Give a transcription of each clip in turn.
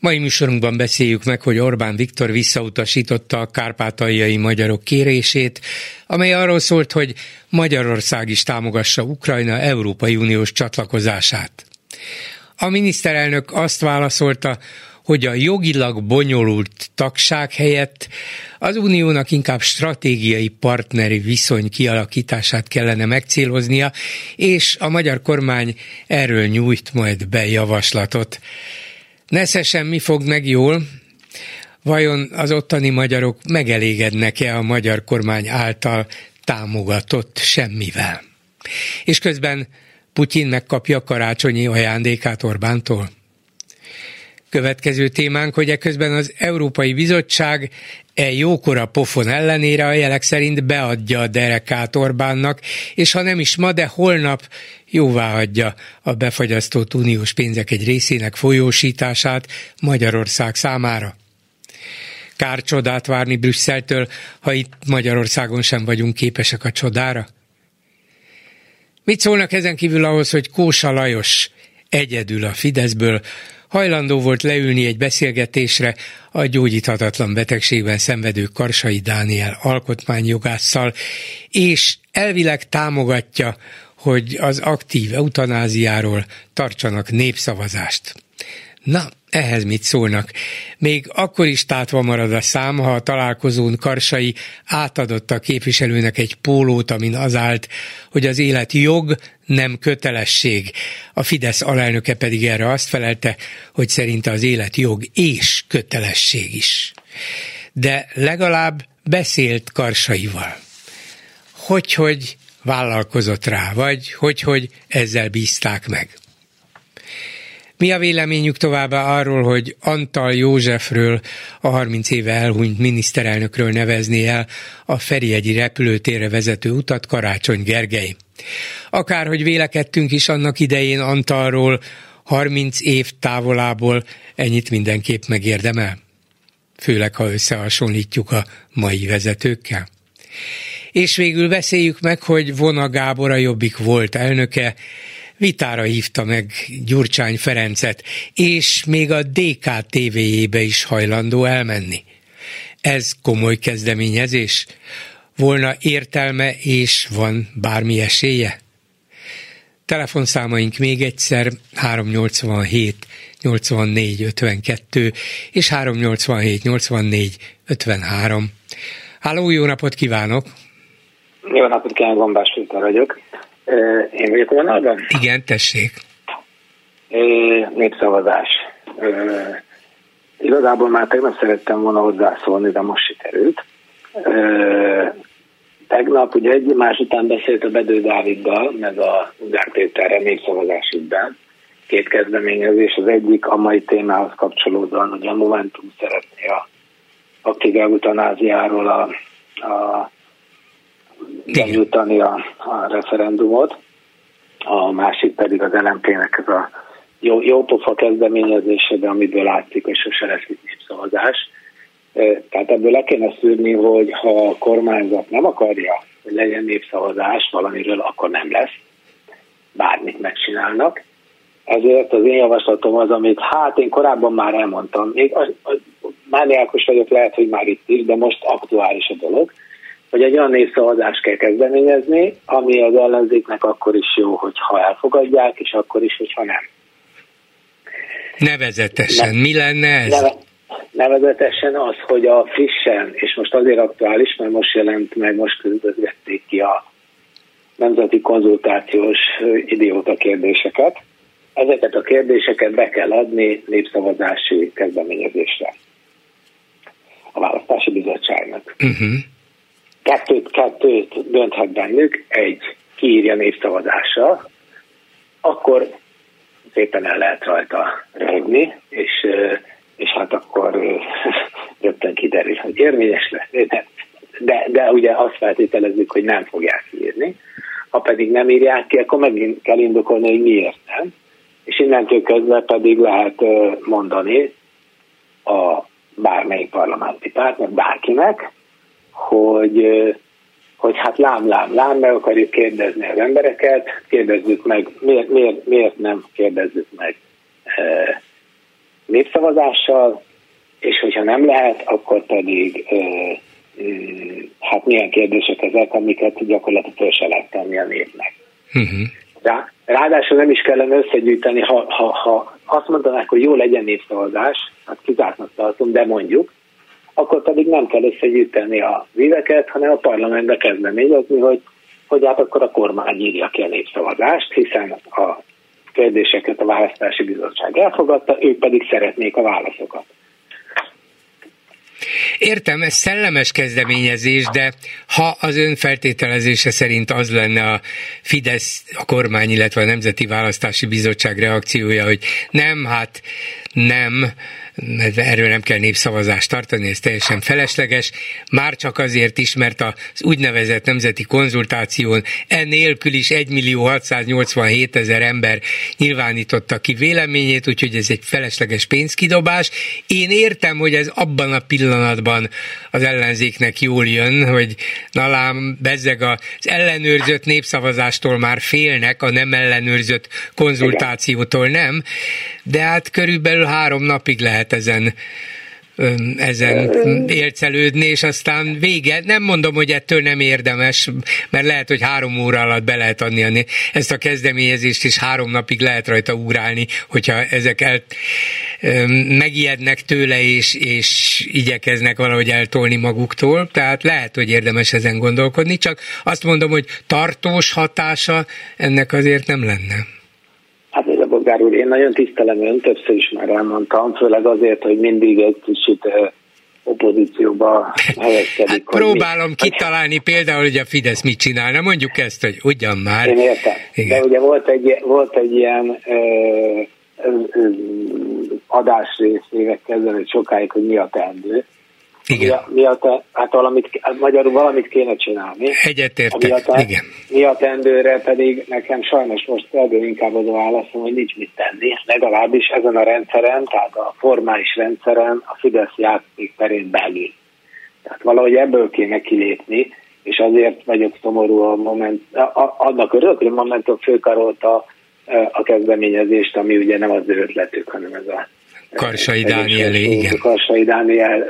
Mai műsorunkban beszéljük meg, hogy Orbán Viktor visszautasította a kárpátaljai magyarok kérését, amely arról szólt, hogy Magyarország is támogassa Ukrajna Európai Uniós csatlakozását. A miniszterelnök azt válaszolta, hogy a jogilag bonyolult tagság helyett az uniónak inkább stratégiai partneri viszony kialakítását kellene megcéloznia, és a magyar kormány erről nyújt majd be javaslatot. Neszesen mi fog meg jól? Vajon az ottani magyarok megelégednek-e a magyar kormány által támogatott semmivel? És közben Putyin megkapja karácsonyi ajándékát Orbántól? Következő témánk, hogy eközben az Európai Bizottság e jókora pofon ellenére a jelek szerint beadja a derekát Orbánnak, és ha nem is ma, de holnap jóvá hagyja a befagyasztott uniós pénzek egy részének folyósítását Magyarország számára. Kár csodát várni Brüsszeltől, ha itt Magyarországon sem vagyunk képesek a csodára? Mit szólnak ezen kívül ahhoz, hogy Kósa Lajos egyedül a Fideszből hajlandó volt leülni egy beszélgetésre a gyógyíthatatlan betegségben szenvedő Karsai Dániel alkotmányjogásszal, és elvileg támogatja, hogy az aktív eutanáziáról tartsanak népszavazást. Na, ehhez mit szólnak? Még akkor is tátva marad a szám, ha a találkozón Karsai átadott a képviselőnek egy pólót, amin az állt, hogy az élet jog, nem kötelesség. A Fidesz alelnöke pedig erre azt felelte, hogy szerinte az élet jog és kötelesség is. De legalább beszélt Karsaival. Hogy, hogy vállalkozott rá, vagy hogy, hogy ezzel bízták meg. Mi a véleményük továbbá arról, hogy Antal Józsefről, a 30 éve elhunyt miniszterelnökről nevezni el a Ferihegyi repülőtérre vezető utat Karácsony Gergely? Akárhogy vélekedtünk is annak idején Antalról, 30 év távolából ennyit mindenképp megérdemel? Főleg, ha összehasonlítjuk a mai vezetőkkel. És végül beszéljük meg, hogy Vona Gábor a Jobbik volt elnöke, vitára hívta meg Gyurcsány Ferencet, és még a DK TV-jébe is hajlandó elmenni. Ez komoly kezdeményezés? Volna értelme és van bármi esélye? Telefonszámaink még egyszer 387 84 52 és 387 84 53. Háló, jó napot kívánok! Jó napot kívánok, Gombás Péter vagyok. Én vagyok vonalban? Igen, tessék. Népszavazás. Igazából már tegnap szerettem volna hozzászólni, de most sikerült. Tegnap ugye egy más után beszélt a Bedő Dáviddal, meg a Ugár Péterre népszavazás ügyben. Két kezdeményezés, az egyik a mai témához kapcsolódóan, hogy a Momentum szeretné a aktív eutanáziáról a, a bejutani a, a referendumot, a másik pedig az LMP-nek ez a jó, jó pofa kezdeményezése, de amiből látszik, hogy sose lesz itt népszavazás. Tehát ebből le kéne szűrni, hogy ha a kormányzat nem akarja, hogy legyen népszavazás valamiről, akkor nem lesz. Bármit megcsinálnak. Ezért az én javaslatom az, amit hát én korábban már elmondtam, még a, a, mániákos vagyok, lehet, hogy már itt is, de most aktuális a dolog, hogy egy olyan népszavazást kell kezdeményezni, ami az ellenzéknek akkor is jó, hogyha elfogadják, és akkor is, hogyha nem. Nevezetesen, ne, mi lenne ez? Neve, nevezetesen az, hogy a frissen, és most azért aktuális, mert most jelent meg, most közvették ki a nemzeti konzultációs idióta kérdéseket. Ezeket a kérdéseket be kell adni népszavazási kezdeményezésre a választási bizottságnak. Uh-huh kettőt, kettőt dönthet bennük, egy kiírja népszavazásra, akkor szépen el lehet rajta röhögni, és, és hát akkor rögtön kiderül, hogy érvényes lesz, de, de ugye azt feltételezzük, hogy nem fogják írni. Ha pedig nem írják ki, akkor megint kell indokolni, hogy miért nem. És innentől kezdve pedig lehet mondani a bármelyik parlamenti pártnak, bárkinek, hogy, hogy hát lám, lám, lám, meg akarjuk kérdezni az embereket, kérdezzük meg, miért, miért, miért nem kérdezzük meg népszavazással, és hogyha nem lehet, akkor pedig hát milyen kérdések ezek, amiket gyakorlatilag se lehet tenni a népnek. Uh-huh. Rá, ráadásul nem is kellene összegyűjteni, ha, ha, ha azt mondanák, hogy jó legyen népszavazás, hát kizártnak tartom, de mondjuk, akkor pedig nem kell összegyűjteni a víveket, hanem a parlamentbe kezdeményezni, hogy, hogy hát akkor a kormány írja ki a népszavazást, hiszen a kérdéseket a választási bizottság elfogadta, ők pedig szeretnék a válaszokat. Értem, ez szellemes kezdeményezés, de ha az ön feltételezése szerint az lenne a Fidesz, a kormány, illetve a Nemzeti Választási Bizottság reakciója, hogy nem, hát nem, mert erről nem kell népszavazást tartani, ez teljesen felesleges, már csak azért is, mert az úgynevezett nemzeti konzultáción ennélkül is 1 millió 687 ezer ember nyilvánította ki véleményét, úgyhogy ez egy felesleges pénzkidobás. Én értem, hogy ez abban a pillanatban az ellenzéknek jól jön, hogy nalám bezzeg az ellenőrzött népszavazástól már félnek, a nem ellenőrzött konzultációtól nem, de hát körülbelül három napig lehet ezen ezen ércelődni, és aztán vége. Nem mondom, hogy ettől nem érdemes, mert lehet, hogy három óra alatt be lehet adni ezt a kezdeményezést, és három napig lehet rajta ugrálni, hogyha ezek el, megijednek tőle, és, és igyekeznek valahogy eltolni maguktól. Tehát lehet, hogy érdemes ezen gondolkodni, csak azt mondom, hogy tartós hatása ennek azért nem lenne. Bogár úr, én nagyon tisztelem ön, többször is már elmondtam, főleg azért, hogy mindig egy kicsit opozícióba helyezkedik. Hát próbálom mi, kitalálni például, hogy a Fidesz mit csinálna, mondjuk ezt, hogy ugyan már. Én értem, Igen. de ugye volt egy, volt egy ilyen ö, ö, ö, adásrész évekkel ezelőtt sokáig, hogy mi a teendő, igen. Miatt, hát valamit, hát magyarul valamit kéne csinálni. Egyetértek, miatt, igen. Miatt endőre pedig nekem sajnos most ebből inkább az a válaszom, hogy nincs mit tenni. Legalábbis ezen a rendszeren, tehát a formális rendszeren, a Fidesz játék terén belül. Tehát valahogy ebből kéne kilépni, és azért vagyok szomorú a moment, a, annak örülök, hogy a Momentum főkarolta a kezdeményezést, ami ugye nem az ő ötletük, hanem ez a Karsai Dániel, igen. Karsai Dániel,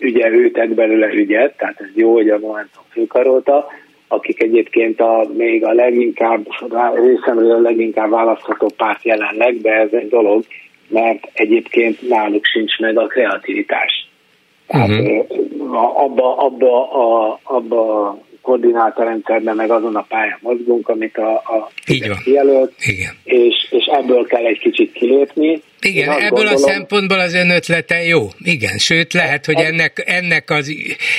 ugye ő tett belőle ügyet, tehát ez jó, hogy a Momentum főkarolta, akik egyébként a, még a leginkább, részemről a leginkább választható párt jelenleg, de ez egy dolog, mert egyébként náluk sincs meg a kreativitás. Tehát uh-huh. abba, abba, a, abba a koordinátorrendszerben meg azon a pályán mozgunk, amit a, a kijelölt, És, és ebből kell egy kicsit kilépni, igen, ebből gondolom, a szempontból az ön ötlete jó. Igen, sőt lehet, hogy ennek, ennek, az,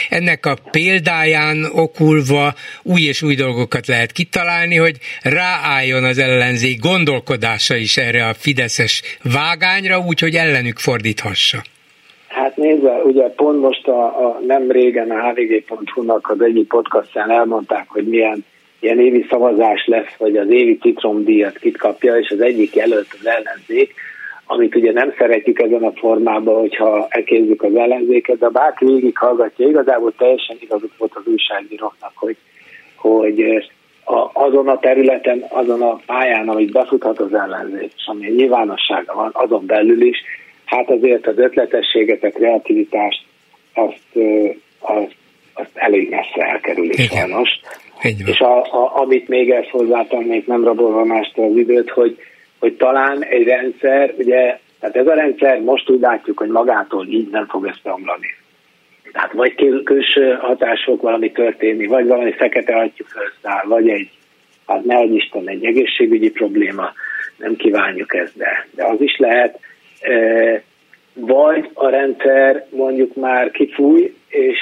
ennek a példáján okulva új és új dolgokat lehet kitalálni, hogy ráálljon az ellenzék gondolkodása is erre a fideszes vágányra, úgyhogy ellenük fordíthassa. Hát nézve, ugye pont most a, a nem régen a hvg.hu-nak az egyik podcastján elmondták, hogy milyen ilyen évi szavazás lesz, vagy az évi citromdíjat kit kapja, és az egyik jelölt az ellenzék, amit ugye nem szeretjük ezen a formában, hogyha elkézzük az ellenzéket, de bárki végig hallgatja, igazából teljesen igazuk volt az újságíróknak, hogy, hogy a, azon a területen, azon a pályán, amit befuthat az ellenzék, és ami nyilvánossága van, azon belül is, hát azért az ötletességet, a kreativitást, azt, azt, azt elég messze elkerüli sajnos. És a, a, amit még ezt hozzátennék, nem rabolva mástól az időt, hogy hogy talán egy rendszer, ugye, tehát ez a rendszer most úgy látjuk, hogy magától így nem fog összeomlani. Tehát vagy külső hatások valami történni, vagy valami fekete atyú felszáll, vagy egy, hát ne Isten, egy egészségügyi probléma, nem kívánjuk ezt, de, de az is lehet, e, vagy a rendszer mondjuk már kifúj, és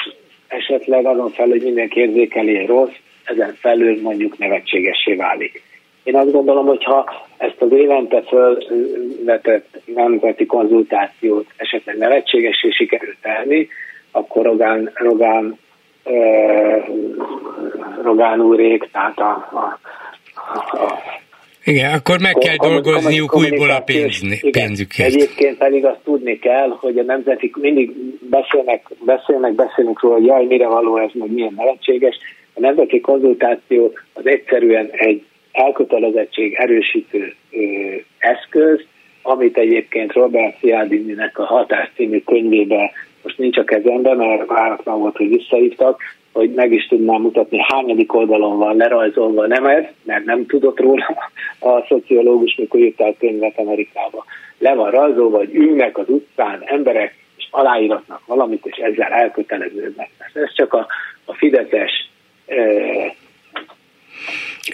esetleg azon felül, hogy mindenki érzékeli rossz, ezen felül mondjuk nevetségessé válik. Én azt gondolom, hogy ha ezt az évente fölvetett nemzeti konzultációt esetleg nevetségesé sikerült tenni, akkor Rogán, Rogán Rogán úrék, tehát a, a, a igen, akkor meg kell dolgozniuk újból a pénzni, pénzüket. Egyébként pedig azt tudni kell, hogy a nemzeti, mindig beszélnek, beszélnek, beszélünk róla, hogy jaj, mire való ez, meg milyen nevetséges. A nemzeti konzultáció az egyszerűen egy elkötelezettség erősítő ö, eszköz, amit egyébként Robert Cialdininek a Hatás című könyvébe most nincs a kezemben, mert váratlan volt, hogy visszahívtak, hogy meg is tudnám mutatni, hányadik oldalon van lerajzolva, nem ez, mert nem tudott róla a szociológus, mikor írta a könyvet Amerikába. Le van rajzolva, hogy ülnek az utcán emberek, és aláíratnak valamit, és ezzel elköteleződnek. Ez csak a, a Fideszes e,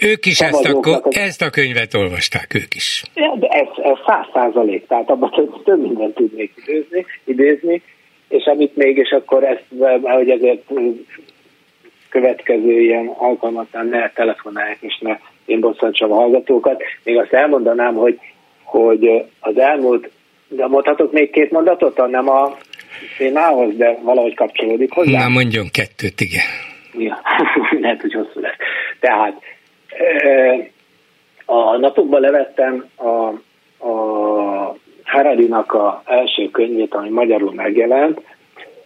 ők is ezt a, ezt a könyvet olvasták, ők is. Ja, de ez, száz százalék, tehát abban több, több mindent tudnék idézni, idézni, és amit még, és akkor ezt, hogy ezért következő ilyen alkalmatán ne telefonálják, és ne én bosszantsam a hallgatókat. Még azt elmondanám, hogy, hogy az elmúlt, de mondhatok még két mondatot, nem a témához, de valahogy kapcsolódik hozzá. Na mondjon kettőt, igen. Ja, lehet, hogy hosszú lesz. Tehát a napokban levettem a, a Hararinak a első könyvét, ami magyarul megjelent,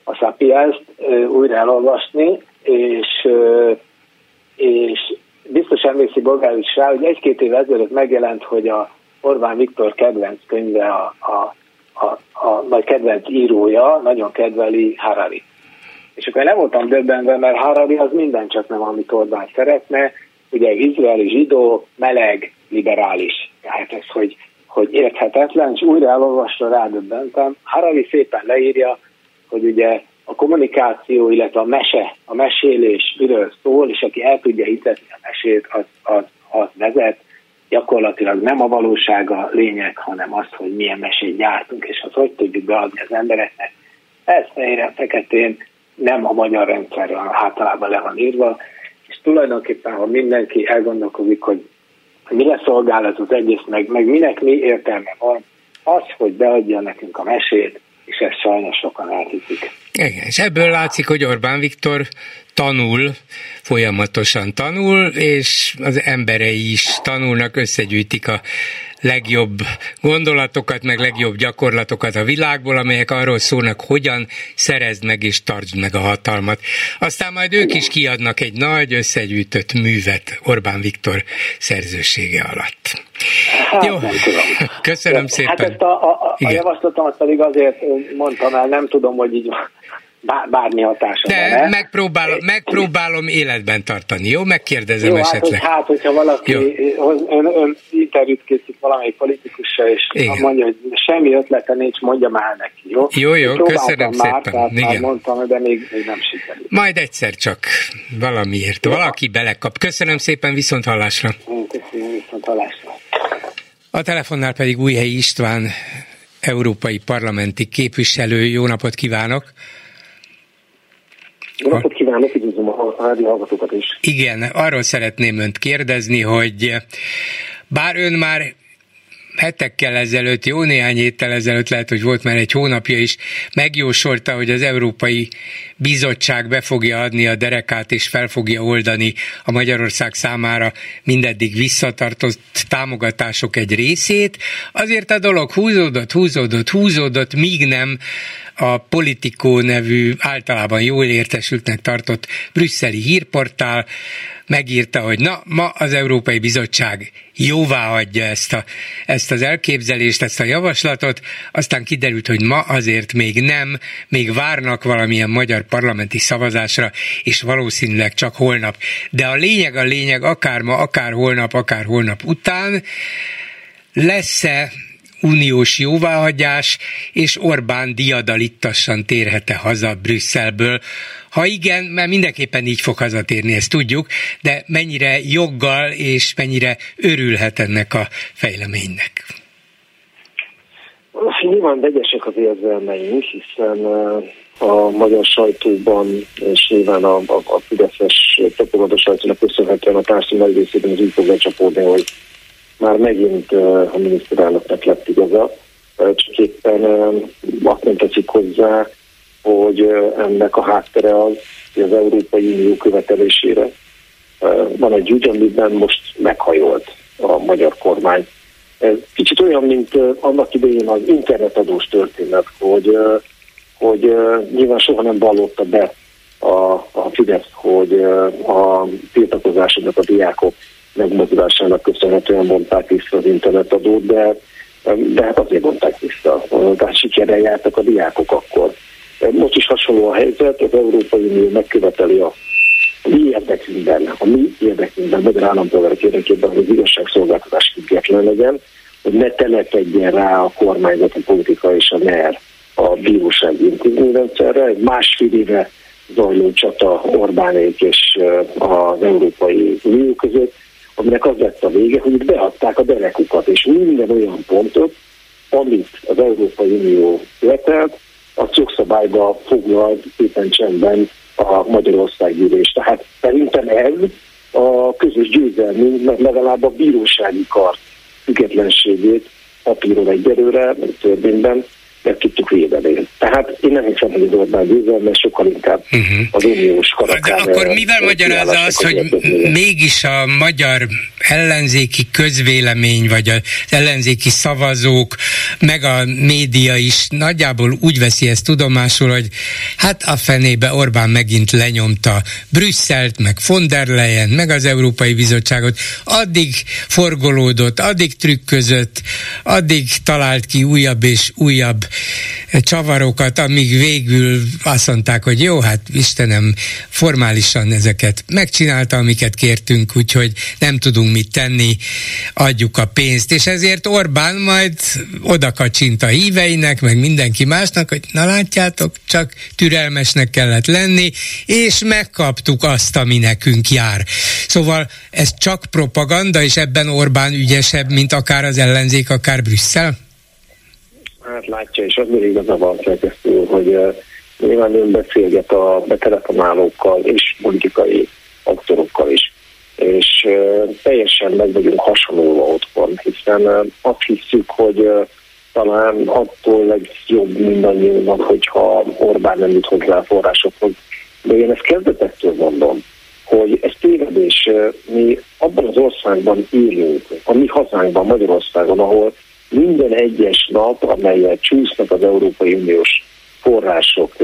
a Sapiens-t újra elolvasni, és, és biztos emlékszik Bogár is rá, hogy egy-két év ezelőtt megjelent, hogy a Orbán Viktor kedvenc könyve, a, a, a, a nagy kedvenc írója, nagyon kedveli Harari. És akkor nem voltam döbbenve, mert Harari az minden csak nem, amit Orbán szeretne, ugye izraeli zsidó, meleg, liberális. Tehát ez, hogy, hogy érthetetlen, és újra elolvasra rádöbbentem. Harari szépen leírja, hogy ugye a kommunikáció, illetve a mese, a mesélés miről szól, és aki el tudja hitetni a mesét, az, az, az vezet. Gyakorlatilag nem a valóság a lényeg, hanem az, hogy milyen mesét gyártunk, és azt hogy tudjuk beadni az embereknek. Ez fehéren, feketén nem a magyar rendszerről általában le van írva, és tulajdonképpen, ha mindenki elgondolkozik, hogy mire szolgál ez az egész, meg, meg minek mi értelme van, az, hogy beadja nekünk a mesét, és ezt sajnos sokan elhiszik. Igen, és ebből látszik, hogy Orbán Viktor tanul, folyamatosan tanul, és az emberei is tanulnak, összegyűjtik a legjobb gondolatokat, meg legjobb gyakorlatokat a világból, amelyek arról szólnak, hogyan szerezd meg és tartsd meg a hatalmat. Aztán majd ők is kiadnak egy nagy összegyűjtött művet Orbán Viktor szerzősége alatt. Hát, Jó, köszönöm hát szépen. Hát ezt a, a, a javaslatomat pedig azért mondtam el, nem tudom, hogy így bármi hatása De van megpróbálom, megpróbálom életben tartani, jó? Megkérdezem jó, esetleg. Hát, hát, hogyha valaki jó. ön, ön interjút készít valamelyik politikussal, és Igen. mondja, hogy semmi ötlete nincs, mondja már neki, jó? Jó, jó, köszönöm már, szépen. Tehát Igen. Már mondtam, de még, még nem sikerült. Majd egyszer csak valamiért, jó. valaki belekap. Köszönöm szépen, viszont hallásra. Köszönöm, viszont hallásra. A telefonnál pedig Újhelyi István, európai parlamenti képviselő. Jó napot kívánok! Jó napot kívánok, üdvözlöm a rádió hallgatókat is. Igen, arról szeretném önt kérdezni, hogy bár ön már hetekkel ezelőtt, jó néhány héttel ezelőtt, lehet, hogy volt már egy hónapja is, megjósolta, hogy az Európai Bizottság be fogja adni a derekát és fel fogja oldani a Magyarország számára mindeddig visszatartott támogatások egy részét. Azért a dolog húzódott, húzódott, húzódott, míg nem a Politikó nevű általában jól értesültnek tartott brüsszeli hírportál megírta, hogy na, ma az Európai Bizottság jóvá hagyja ezt, a, ezt az elképzelést, ezt a javaslatot, aztán kiderült, hogy ma azért még nem, még várnak valamilyen magyar parlamenti szavazásra, és valószínűleg csak holnap. De a lényeg a lényeg, akár ma, akár holnap, akár holnap után, lesz-e uniós jóváhagyás, és Orbán diadalittassan térhet-e haza Brüsszelből. Ha igen, mert mindenképpen így fog hazatérni, ezt tudjuk, de mennyire joggal és mennyire örülhet ennek a fejleménynek? Nyilván vegyesek az érzelmeink, hiszen a magyar sajtóban, és nyilván a, a, a Fideszes propaganda sajtónak köszönhetően a társadalom nagy részében az úgy fog lecsapódni, hogy már megint a miniszterelnöknek lett igaza, csak éppen azt nem teszik hozzá, hogy ennek a háttere az, hogy az Európai Unió követelésére van egy ügy, amiben most meghajolt a magyar kormány. Ez kicsit olyan, mint annak idején az internetadós történet, hogy, hogy nyilván soha nem vallotta be a, a Fidesz, hogy a tiltakozásoknak a diákok megmozdulásának köszönhetően mondták vissza az internetadót, de, de hát azért mondták vissza. Tehát sikerrel jártak a diákok akkor. Most is hasonló a helyzet, az Európai Unió megköveteli a mi érdekünkben, a mi érdekünkben, magyar állampolgárok érdekében, hogy az igazságszolgáltatás független legyen, hogy ne telepedjen rá a kormányzati politika és a NER a bírósági intézményrendszerre. Egy másfél éve zajló csata Orbánék és az Európai Unió között, aminek az lett a vége, hogy beadták a derekukat, és minden olyan pontot, amit az Európai Unió letelt, a jogszabályba foglalt éppen csendben a Magyarország gyűlés. Tehát szerintem ez a közös győzelmünk, mert legalább a bírósági kar függetlenségét papíron egyelőre, törvényben meg tudtuk védeni. Tehát én nem hiszem, hogy az Orbán győzelme sokkal inkább uh-huh. az uniós karakter. De akkor mivel magyarázza az, hogy mégis a magyar ellenzéki közvélemény, vagy az ellenzéki szavazók, meg a média is nagyjából úgy veszi ezt tudomásul, hogy hát a fenébe Orbán megint lenyomta Brüsszelt, meg von der Leyen, meg az Európai Bizottságot, addig forgolódott, addig trükközött, addig talált ki újabb és újabb csavarokat, amíg végül azt mondták, hogy jó, hát Istenem, formálisan ezeket megcsinálta, amiket kértünk, úgyhogy nem tudunk mit tenni, adjuk a pénzt, és ezért Orbán majd odakacsint a híveinek, meg mindenki másnak, hogy na látjátok, csak türelmesnek kellett lenni, és megkaptuk azt, ami nekünk jár. Szóval ez csak propaganda, és ebben Orbán ügyesebb, mint akár az ellenzék, akár Brüsszel? Hát látja, és az még igaza van hogy uh, nyilván ön beszélget a betelefonálókkal és politikai aktorokkal is, és uh, teljesen meg vagyunk hasonlóva otthon, hiszen uh, azt hiszük, hogy talán attól legjobb mindannyiunknak, hogyha Orbán nem jut hozzá a forrásokhoz. De én ezt kezdetektől mondom, hogy ez tévedés. Mi abban az országban élünk, a mi hazánkban, Magyarországon, ahol minden egyes nap, amelyet csúsznak az Európai Uniós források,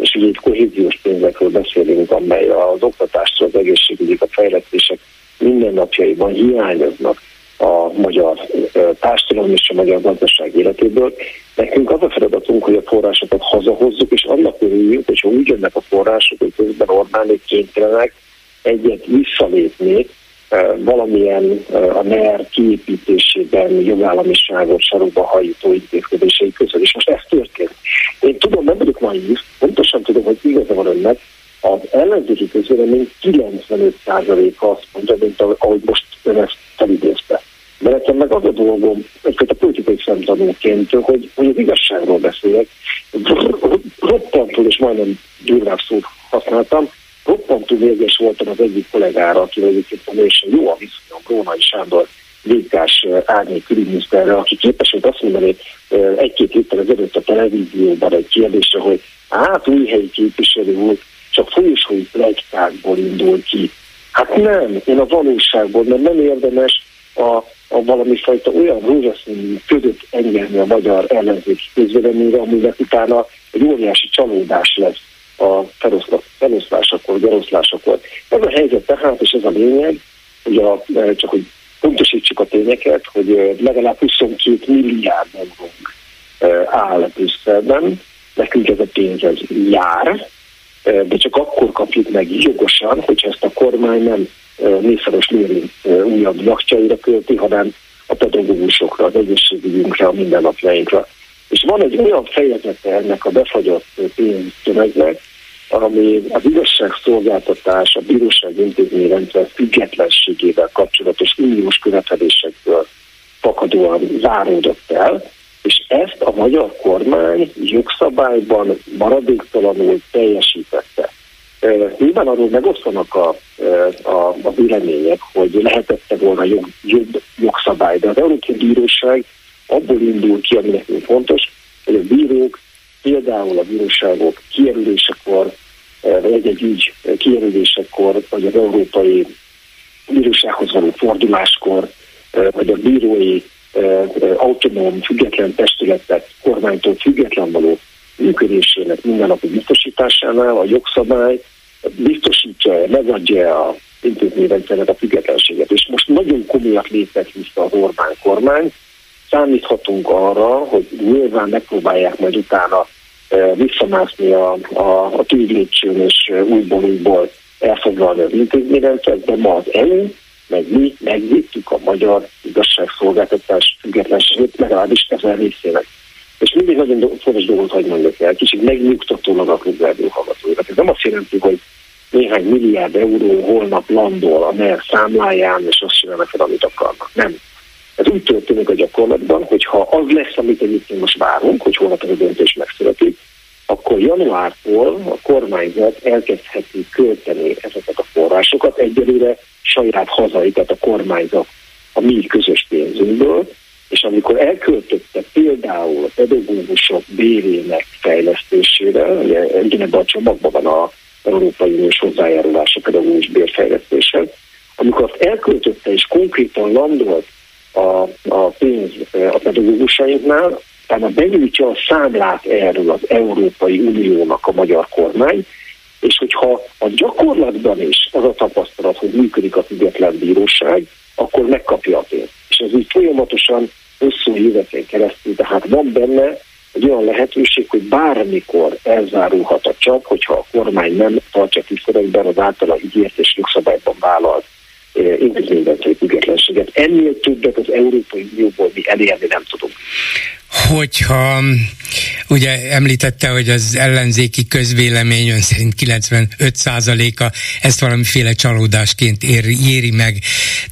és ugye itt kohéziós pénzekről beszélünk, amely az oktatástól, az egészségügyi, a fejlesztések mindennapjaiban hiányoznak a magyar társadalom és a magyar gazdaság életéből. Nekünk az a feladatunk, hogy a forrásokat hazahozzuk, és annak örüljünk, hogyha úgy jönnek a források, hogy közben Orbánék kénytelenek egyet visszalépni, valamilyen a NER kiépítésében jogállamiságot sarokba hajító intézkedései között. És most ez történt. Én tudom, nem vagyok naív, pontosan tudom, hogy igaza van önnek, az ellenzéki közvélemény 95%-a azt mondja, mint ahogy most ön ezt felidézte. De nekem meg az a dolgom, egyfajta politikai szemtanúként, hogy, hogy az igazságról beszélek. Roppantul, és majdnem gyurvább szót használtam, roppantú mérges voltam az egyik kollégára, aki egyébként teljesen jó a viszonyom, Rónai Sándor Vékás árnyék külügyminiszterre, aki képes volt azt mondani egy-két héttel ezelőtt a televízióban egy kérdésre, hogy hát új helyi képviselő úr csak folyosói plegykákból indul ki. Hát nem, én a valóságból, mert nem érdemes a, a valami fajta olyan rózsaszínű között engedni a magyar ellenzéki közvéleményre, aminek utána egy óriási csalódás lesz a feloszlásakor, gyaroszlásakor. Ez a helyzet tehát, és ez a lényeg, hogy a, e, csak hogy pontosítsuk a tényeket, hogy e, legalább 22 milliárd eurónk e, áll Brüsszelben, nekünk ez a pénz ez jár, de csak akkor kapjuk meg jogosan, hogyha ezt a kormány nem Mészáros Lőrinc újabb jaktjaira költi, hanem a pedagógusokra, az egészségügyünkre, a mindennapjainkra. És van egy olyan fejezete ennek a befagyott pénztömegnek, ami az igazságszolgáltatás, a bíróság intézményrendszer függetlenségével kapcsolatos uniós követelésekből fakadóan záródott el, és ezt a magyar kormány jogszabályban maradéktalanul teljesítette. Nyilván arról megosztanak a, a, a vélemények, hogy lehetette volna jog, jobb jogszabály, de az Európai Bíróság abból indul ki, ami nekünk fontos, hogy a bírók például a bíróságok kijelölésekor, vagy egy-egy ügy kijelölésekor, vagy az európai bírósághoz való forduláskor, vagy a bírói autonóm, független testületek kormánytól független való működésének mindennapi biztosításánál a jogszabály biztosítja, megadja a intézményrendszernek a függetlenséget. És most nagyon komolyak léptek vissza az Orbán kormány, számíthatunk arra, hogy nyilván megpróbálják majd utána visszamászni a, a, a tűzlépcsőn és újból újból elfoglalni az intézményrendszert, de ma az EU, meg mi megvédtük a magyar igazságszolgáltatás függetlenségét, legalábbis ezen részének. És mindig nagyon fontos dolgot hagy mondjak el, kicsit megnyugtatólag a klubrádió hallgatóikat. Ez nem azt jelenti, hogy néhány milliárd euró holnap landol a NER számláján, és azt csinálnak fel, amit akarnak. Nem. Ez úgy történik a gyakorlatban, hogy ha az lesz, amit egyébként most várunk, hogy holnap ez a döntés megszületik, akkor januártól a kormányzat elkezdheti költeni ezeket a forrásokat. Egyelőre saját hazai, tehát a kormányzat a mi közös pénzünkből, és amikor elköltötte például a pedagógusok bérének fejlesztésére, ugye ebben a csomagban van a Európai Uniós hozzájárulás a pedagógus bérfejlesztéshez, amikor azt elköltötte és konkrétan landolt a, a pénz a pedagógusainknál, tehát benyújtja a számlát erről az Európai Uniónak a magyar kormány, és hogyha a gyakorlatban is az a tapasztalat, hogy működik a független bíróság, akkor megkapja a pénzt. És ez így folyamatosan hosszú éveken keresztül, tehát van benne egy olyan lehetőség, hogy bármikor elzárulhat a csap, hogyha a kormány nem tartja tiszteletben az általa ígért és eh, intézményben függetlenséget. Ennél többet az Európai Unióból mi elérni nem tudunk hogyha ugye említette, hogy az ellenzéki közvélemény ön szerint 95%-a ezt valamiféle csalódásként ér, éri meg.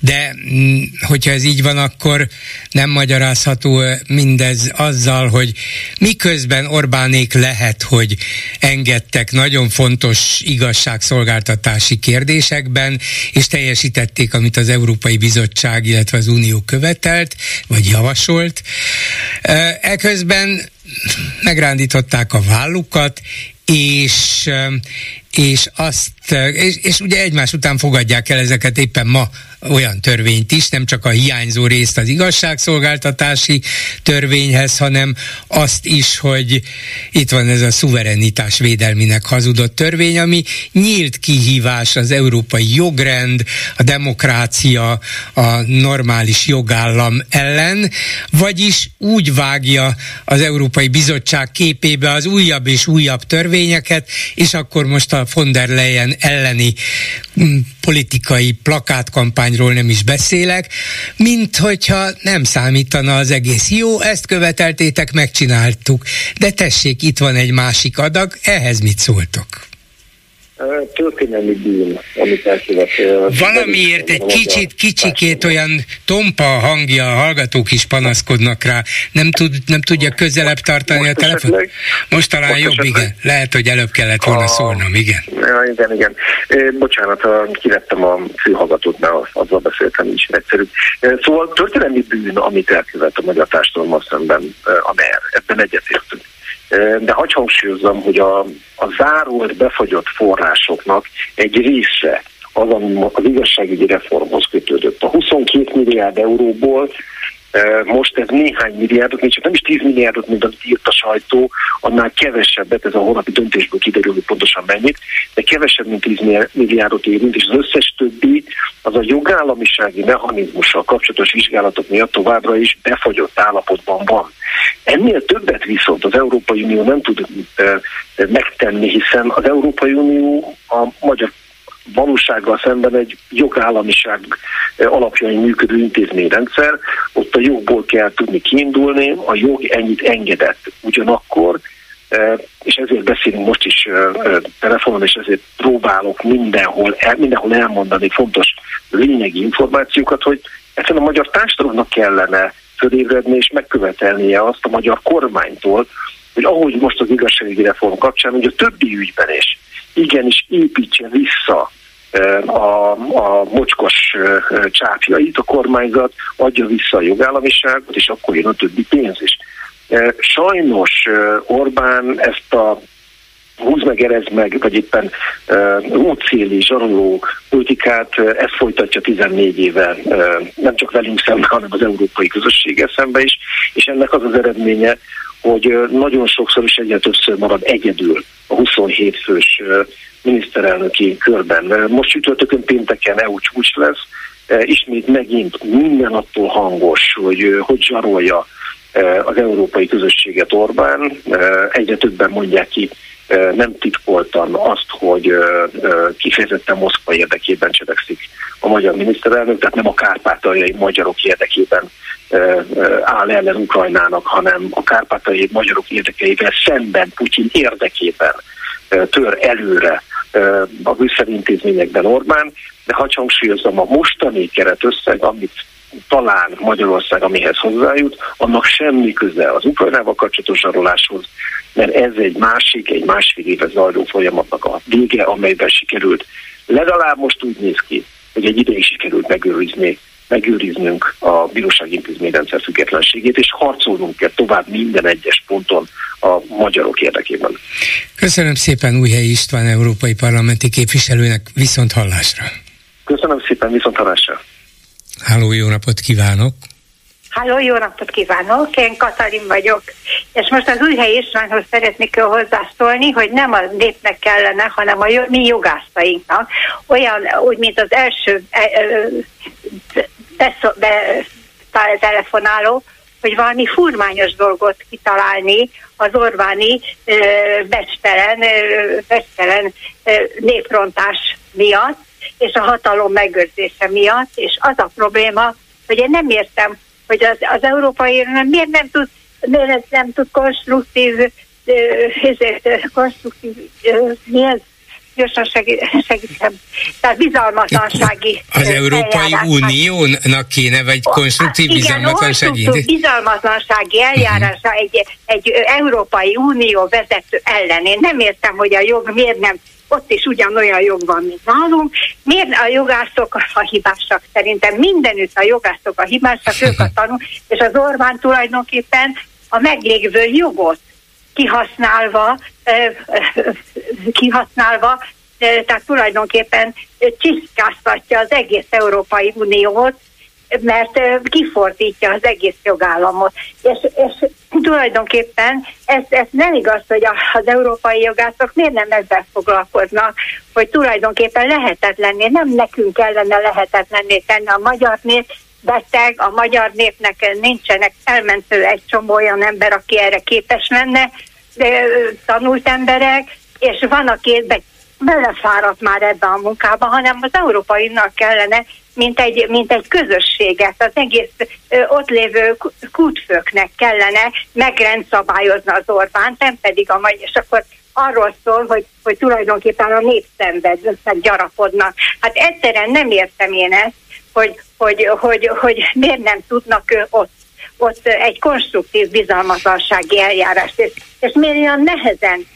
De mm, hogyha ez így van, akkor nem magyarázható mindez azzal, hogy miközben Orbánék lehet, hogy engedtek nagyon fontos igazságszolgáltatási kérdésekben, és teljesítették, amit az Európai Bizottság, illetve az Unió követelt, vagy javasolt, Eközben megrándították a vállukat, és, és azt, és, és ugye egymás után fogadják el ezeket éppen ma olyan törvényt is, nem csak a hiányzó részt az igazságszolgáltatási törvényhez, hanem azt is, hogy itt van ez a szuverenitás védelminek hazudott törvény, ami nyílt kihívás az európai jogrend, a demokrácia, a normális jogállam ellen, vagyis úgy vágja az Európai Bizottság képébe az újabb és újabb törvényeket, és akkor most a von der Leyen elleni mm, politikai plakátkampányról nem is beszélek, mint hogyha nem számítana az egész. Jó, ezt követeltétek, megcsináltuk, de tessék, itt van egy másik adag, ehhez mit szóltok? Történelmi bűn, amit elkövet. Valamiért egy kicsit, kicsikét olyan tompa hangja, a hallgatók is panaszkodnak rá. Nem, tud, nem tudja közelebb tartani most a telefon? Esetleg, most talán most jobb, esetleg. igen. Lehet, hogy előbb kellett volna a... szólnom, igen. Ja, igen, igen. É, bocsánat, kivettem a fülhallgatót, mert azzal beszéltem is egyszerű. Szóval történelmi bűn, amit elkövet a magyar társadalommal szemben a NER. Ebben egyetértünk. De hagyj hangsúlyozzam, hogy a, a zárolt, befagyott forrásoknak egy része az, ami az igazságügyi reformhoz kötődött. A 22 milliárd euróból most ez néhány milliárdot, még csak nem is 10 milliárdot, mint amit írt a sajtó, annál kevesebbet, ez a holnapi döntésből kiderül, hogy pontosan mennyit, de kevesebb, mint 10 milliárdot érint, és az összes többi az a jogállamisági mechanizmussal kapcsolatos vizsgálatok miatt továbbra is befagyott állapotban van. Ennél többet viszont az Európai Unió nem tud megtenni, hiszen az Európai Unió a magyar valósággal szemben egy jogállamiság alapjain működő intézményrendszer, ott a jogból kell tudni kiindulni, a jog ennyit engedett. Ugyanakkor és ezért beszélünk most is telefonon, és ezért próbálok mindenhol, mindenhol elmondani fontos lényegi információkat, hogy egyszerűen a magyar társadalomnak kellene fölébredni és megkövetelnie azt a magyar kormánytól, hogy ahogy most az igazságügyi reform kapcsán, hogy a többi ügyben is igenis építse vissza a, a mocskos csápjait, a kormányzat adja vissza a jogállamiságot, és akkor jön a többi pénz is. Sajnos Orbán ezt a húz meg, erez meg, vagy éppen útszéli, zsaroló politikát, ezt folytatja 14 éve, nem csak velünk szemben, hanem az európai közösséggel szemben is, és ennek az az eredménye, hogy nagyon sokszor is egyre többször marad egyedül a 27 fős miniszterelnöki körben. Most csütörtökön pénteken EU csúcs lesz, ismét megint minden attól hangos, hogy hogy zsarolja az európai közösséget Orbán. Egyre többen mondják ki nem titkoltan azt, hogy kifejezetten Moszkva érdekében cselekszik a magyar miniszterelnök, tehát nem a kárpátaljai magyarok érdekében áll ellen Ukrajnának, hanem a kárpátaljai magyarok érdekeivel szemben Putyin érdekében tör előre a Brüsszel intézményekben Orbán, de ha hangsúlyozom, a mostani keretösszeg, amit talán Magyarország, amihez hozzájut, annak semmi köze az Ukrajnával kapcsolatos zsaroláshoz, mert ez egy másik, egy másfél éve zajló folyamatnak a vége, amelyben sikerült legalább most úgy néz ki, hogy egy ideig sikerült megőrizni megőriznünk a bírósági intézményrendszer függetlenségét, és harcolnunk kell tovább minden egyes ponton a magyarok érdekében. Köszönöm szépen Újhelyi István európai parlamenti képviselőnek viszont hallásra. Köszönöm szépen, viszont hallásra. Háló, jó napot kívánok! Háló, jó napot kívánok! Én Katalin vagyok, és most az Újhely Istvánhoz szeretnék hogy hogy nem a népnek kellene, hanem a mi jogászainknak, olyan, úgy, mint az első e, be, be, be, telefonáló, hogy valami furmányos dolgot kitalálni az Orbáni bestelen, bestelen néprontás miatt, és a hatalom megőrzése miatt, és az a probléma, hogy én nem értem, hogy az, az Európai Unió miért nem tud, miért nem tud konstruktív, ezért konstruktív, mi ez? gyorsan segítem. Tehát bizalmatlansági Az Európai Uniónak kéne, vagy konstruktív bizalmatlansági? Igen, bizalmatlansági eljárása uh-huh. egy, egy Európai Unió vezető ellen. Én nem értem, hogy a jog miért nem ott is ugyanolyan jog van, mint nálunk. Miért a jogászok a hibásak? Szerintem mindenütt a jogászok a hibásak, ők a tanul, és az Orbán tulajdonképpen a meglévő jogot kihasználva, kihasználva, tehát tulajdonképpen csiszkáztatja az egész Európai Uniót, mert kifordítja az egész jogállamot. És, és tulajdonképpen ez, ez nem igaz, hogy az európai jogászok miért nem ezzel foglalkoznak, hogy tulajdonképpen lehetetlenné, nem nekünk kellene lehetetlenné tenni a magyar nép, beteg, a magyar népnek nincsenek elmentő egy csomó olyan ember, aki erre képes lenne, de, tanult emberek, és van, aki belefáradt már ebbe a munkába, hanem az európainak kellene mint egy, mint egy közösséget, az egész ö, ott lévő kútfőknek kellene megrendszabályozni az Orbán, nem pedig a magyar, és akkor arról szól, hogy, hogy tulajdonképpen a népszenved, gyarapodnak. Hát egyszerűen nem értem én ezt, hogy, hogy, hogy, hogy miért nem tudnak ott ott egy konstruktív bizalmatlansági eljárást, és, és miért olyan nehezen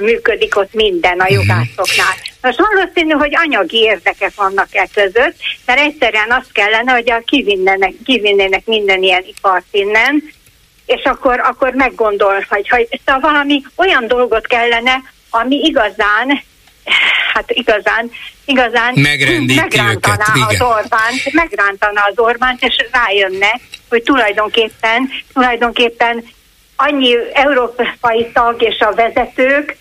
működik ott minden a mhm. jogászoknál. Most valószínű, hogy anyagi érdekek vannak e között, mert egyszerűen azt kellene, hogy a kivinnenek, kivinnének minden ilyen ipart innen, és akkor, akkor meggondol, hogy, hogy szóval valami olyan dolgot kellene, ami igazán hát igazán, igazán megrántaná az Orbánt, megrántaná az Orbánt, és rájönne, hogy tulajdonképpen, tulajdonképpen annyi európai tag és a vezetők,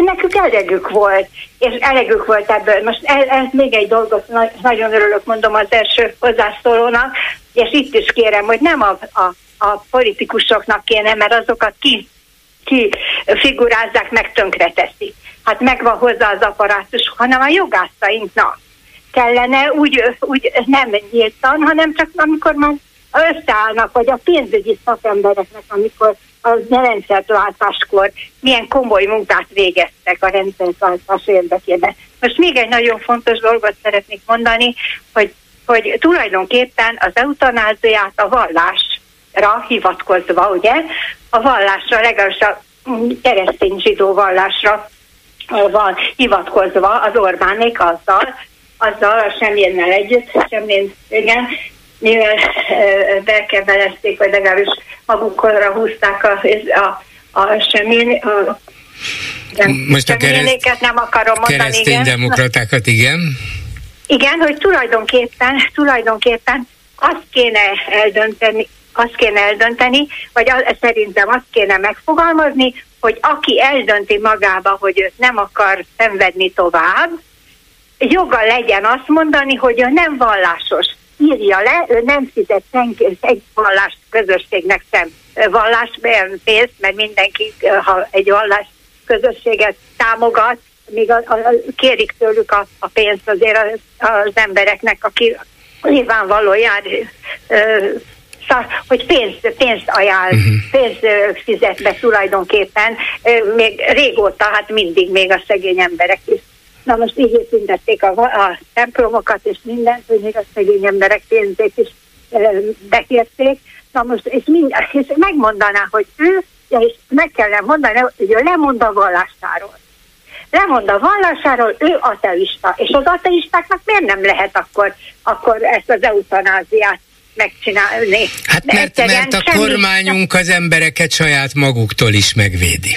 nekük elegük volt, és elegük volt ebből. Most ez, ez még egy dolgot, nagyon örülök, mondom az első hozzászólónak, és itt is kérem, hogy nem a, a, a politikusoknak kéne, mert azokat ki, ki figurázzák, meg tönkre teszik. Hát megvan hozzá az apparátus, hanem a jogászainknak kellene úgy, úgy nem nyíltan, hanem csak amikor már összeállnak, vagy a pénzügyi szakembereknek, amikor a rendszerváltáskor milyen komoly munkát végeztek a rendszerváltás érdekében. Most még egy nagyon fontos dolgot szeretnék mondani, hogy, hogy tulajdonképpen az eutanáziát a vallásra hivatkozva, ugye, a vallásra, legalábbis a keresztény zsidó vallásra van hivatkozva az Orbánék azzal, azzal a semmiennel együtt, semmilyen, igen, mivel belkevelezték, vagy legalábbis magukra húzták a, a, a semmi, a, nem, Most a kereszt, nem akarom mondani, keresztény igen. igen. Igen, hogy tulajdonképpen, tulajdonképpen azt kéne eldönteni, azt kéne eldönteni, vagy az, szerintem azt kéne megfogalmazni, hogy aki eldönti magába, hogy őt nem akar szenvedni tovább, joga legyen azt mondani, hogy ő nem vallásos. Írja le, ő nem fizet senki, egy vallás közösségnek sem vallás pénzt, mert mindenki, ha egy vallás közösséget támogat, míg a, a, kérik tőlük a, a pénzt azért az, az embereknek, aki nyilvánvaló jár, ö, hogy pénzt, pénzt ajánl, uh-huh. pénzt fizet be tulajdonképpen, még régóta, hát mindig még a szegény emberek is. Na most így szüntették a, a templomokat és mindent, hogy még a szegény emberek pénzét is bekérték. Na most, és, mind, és megmondaná, hogy ő, és meg kellene mondani, hogy ő lemond a vallásáról lemond a vallásáról, ő ateista. És az ateistáknak miért nem lehet akkor, akkor ezt az eutanáziát megcsinálni? Hát mert, mert a kormányunk az embereket saját maguktól is megvédi.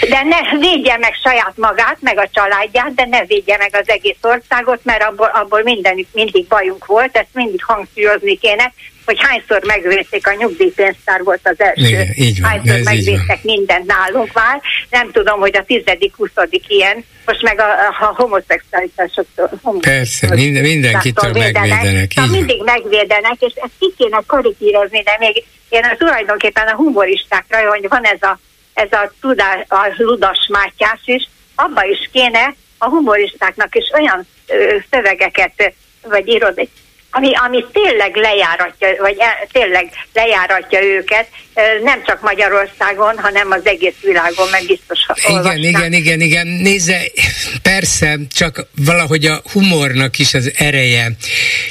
De ne védje meg saját magát, meg a családját, de ne védje meg az egész országot, mert abból, abból minden, mindig bajunk volt, ezt mindig hangsúlyozni kéne, hogy hányszor megvédték a nyugdíjpénztár volt az első. Igen, így van, hányszor megvédtek mindent nálunk már. Nem tudom, hogy a tizedik, huszadik ilyen, most meg a, a homoszexualitásoktól. Persze, minden, mindenkitől megvédenek. Így mindig megvédenek, és ezt ki kéne karikírozni, de még én tulajdonképpen a humoristákra, hogy van ez a, ez a, tudás, a Ludas Mátyás is, abba is kéne a humoristáknak is olyan ö, szövegeket vagy irodai ami, ami tényleg lejáratja, vagy e, tényleg lejáratja őket, nem csak Magyarországon, hanem az egész világon, meg biztos Igen, igen, igen, igen. Nézze, persze, csak valahogy a humornak is az ereje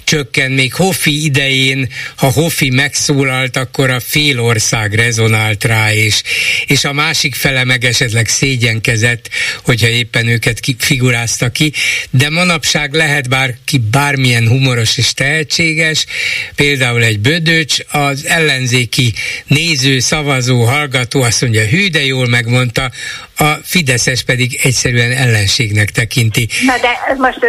csökken. Még Hoffi idején, ha Hoffi megszólalt, akkor a fél ország rezonált rá, és, és a másik fele meg esetleg szégyenkezett, hogyha éppen őket figurázta ki. De manapság lehet bárki bármilyen humoros és te lehetséges, például egy bödöcs, az ellenzéki néző, szavazó, hallgató azt mondja, hű, de jól megmondta, a Fideszes pedig egyszerűen ellenségnek tekinti. Na de most,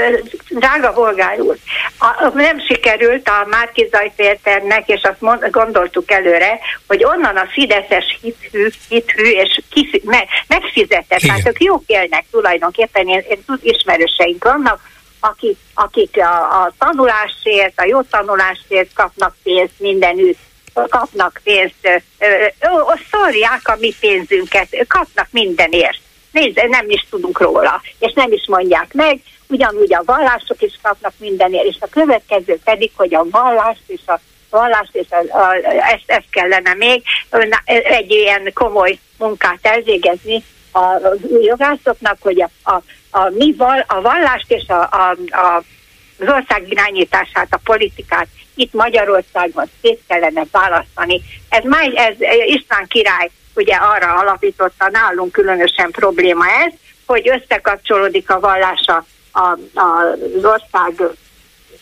drága Volgár úr, a, nem sikerült a Márki Zajfélternek, és azt mond, gondoltuk előre, hogy onnan a Fideszes hithű, hithű és kifi, me, megfizetett, Igen. tehát ők jók élnek tulajdonképpen, én, én ismerőseink vannak, akik, akik a, a tanulásért, a jó tanulásért kapnak pénzt mindenütt, kapnak pénzt, szórják a mi pénzünket, kapnak mindenért. Nézd, nem is tudunk róla, és nem is mondják meg, ugyanúgy a vallások is kapnak mindenért, és a következő pedig, hogy a vallás és a vallás, és a, a, ezt, ezt kellene még egy ilyen komoly munkát elvégezni a jogászoknak, hogy a, a a, mi val, a vallást és a, a, a, az ország irányítását, a politikát itt Magyarországon szét kellene választani. Ez, már, ez István király ugye arra alapította, nálunk különösen probléma ez, hogy összekapcsolódik a vallása a, a, az ország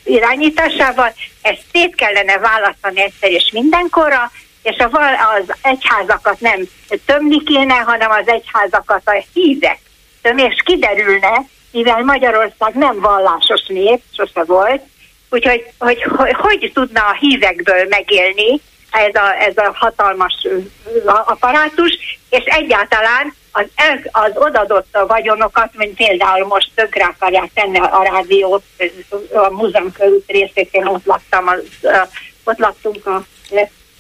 irányításával, ezt szét kellene választani egyszer és mindenkorra, és a, az egyházakat nem tömni kéne, hanem az egyházakat a hívek és kiderülne, mivel Magyarország nem vallásos nép, sose volt, úgyhogy hogy, hogy, hogy tudna a hívekből megélni ez a, ez a hatalmas apparátus, és egyáltalán az, az odadott vagyonokat, mint például most tökre akarják tenni a rádiót, a múzeum körül részét, én ott laktam, az, ott laktunk, a,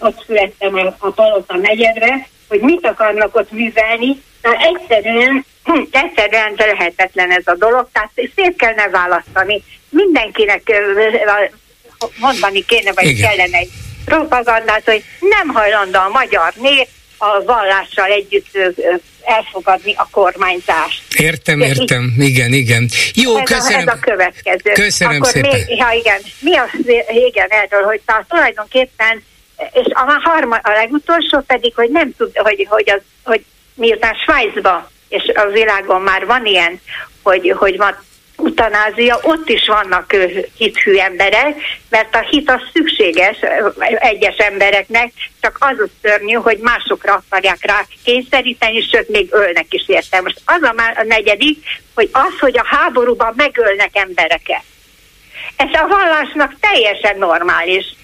ott születtem a, a Palota negyedre, hogy mit akarnak ott művelni, de egyszerűen egyszerűen lehetetlen ez a dolog, tehát szét kellene választani. Mindenkinek mondani kéne, vagy Igen. kellene egy propagandát, hogy nem hajlandó a magyar nép a vallással együtt elfogadni a kormányzást. Értem, értem, igen, igen. Jó, ez köszönöm. A, ez a következő. Köszönöm Akkor szépen. Még, ha igen, mi az, igen, erről, hogy tehát tulajdonképpen, és a, harma, a legutolsó pedig, hogy nem tud, hogy, hogy, az, hogy miután Svájcba és a világon már van ilyen, hogy, hogy van eutanázia, ott is vannak hithű emberek, mert a hit az szükséges egyes embereknek, csak az a szörnyű, hogy másokra akarják rá kényszeríteni, sőt még ölnek is érte. Most az a, a negyedik, hogy az, hogy a háborúban megölnek embereket. Ez a vallásnak teljesen normális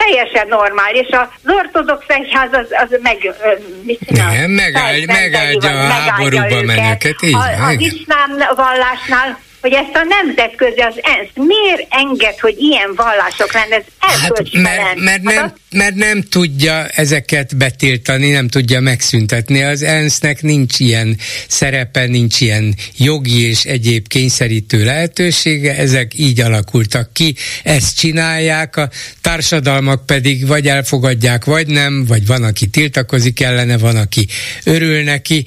teljesen normális. Az ortodox egyház az, az meg, mit csinál? Nem, megáldja, megáldja a háborúba menőket. Így, a, az iszlám vallásnál hogy ezt a nemzetközi, az ENSZ miért enged, hogy ilyen vallások lenne? Ez hát, mert, mert, nem, hát mert nem tudja ezeket betiltani, nem tudja megszüntetni. Az ENSZ-nek nincs ilyen szerepe, nincs ilyen jogi és egyéb kényszerítő lehetősége, ezek így alakultak ki, ezt csinálják, a társadalmak pedig vagy elfogadják, vagy nem, vagy van, aki tiltakozik ellene, van, aki örül neki.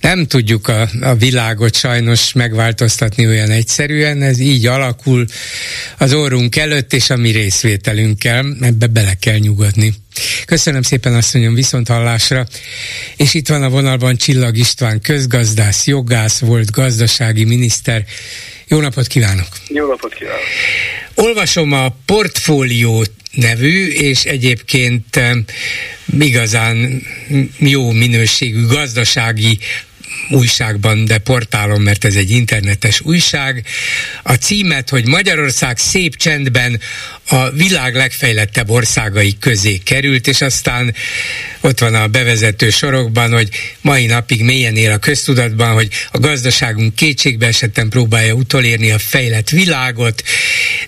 Nem tudjuk a, a világot sajnos megváltoztatni olyan olyan egyszerűen, ez így alakul az orrunk előtt, és a mi részvételünkkel, ebbe bele kell nyugodni. Köszönöm szépen, asszonyom, viszont hallásra. És itt van a vonalban Csillag István, közgazdász, jogász, volt gazdasági miniszter. Jó napot kívánok! Jó napot kívánok! Olvasom a Portfólió nevű, és egyébként eh, igazán jó minőségű gazdasági újságban, de portálon, mert ez egy internetes újság. A címet, hogy Magyarország szép csendben a világ legfejlettebb országai közé került, és aztán ott van a bevezető sorokban, hogy mai napig mélyen él a köztudatban, hogy a gazdaságunk kétségbe esetten próbálja utolérni a fejlett világot,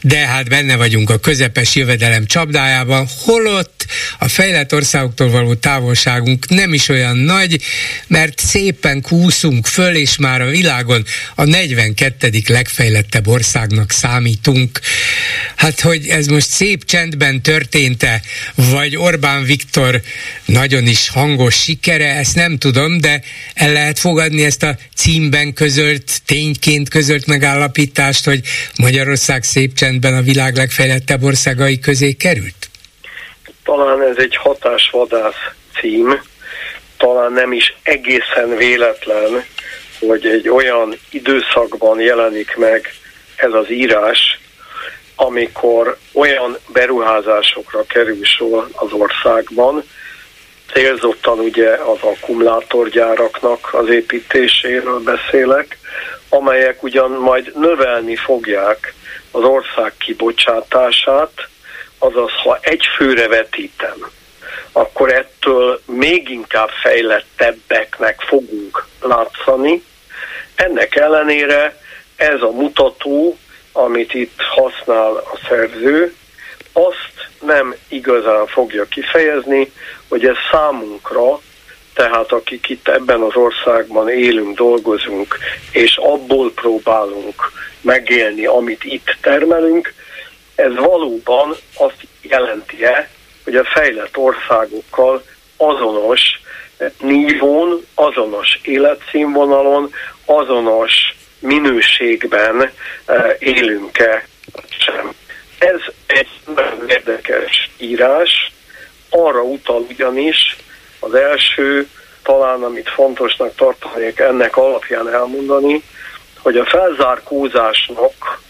de hát benne vagyunk a közepes jövedelem csapdájában, holott a fejlett országoktól való távolságunk nem is olyan nagy, mert szépen kúszunk föl, és már a világon a 42. legfejlettebb országnak számítunk. Hát, hogy ez most szép csendben történt-e, vagy Orbán Viktor nagyon is hangos sikere, ezt nem tudom, de el lehet fogadni ezt a címben közölt, tényként közölt megállapítást, hogy Magyarország szép csendben a világ legfejlettebb országai közé került? Talán ez egy hatásvadász cím, talán nem is egészen véletlen, hogy egy olyan időszakban jelenik meg ez az írás, amikor olyan beruházásokra kerül sor az országban, célzottan ugye az akkumulátorgyáraknak az építéséről beszélek, amelyek ugyan majd növelni fogják az ország kibocsátását, azaz ha egy főre vetítem, akkor ettől még inkább fejlettebbeknek fogunk látszani. Ennek ellenére ez a mutató, amit itt használ a szerző, azt nem igazán fogja kifejezni, hogy ez számunkra, tehát akik itt ebben az országban élünk, dolgozunk, és abból próbálunk megélni, amit itt termelünk, ez valóban azt jelenti-e, hogy a fejlett országokkal azonos nívón, azonos életszínvonalon, azonos minőségben eh, élünk-e sem. Ez egy nagyon érdekes írás, arra utal ugyanis az első, talán amit fontosnak tartanék ennek alapján elmondani, hogy a felzárkózásnak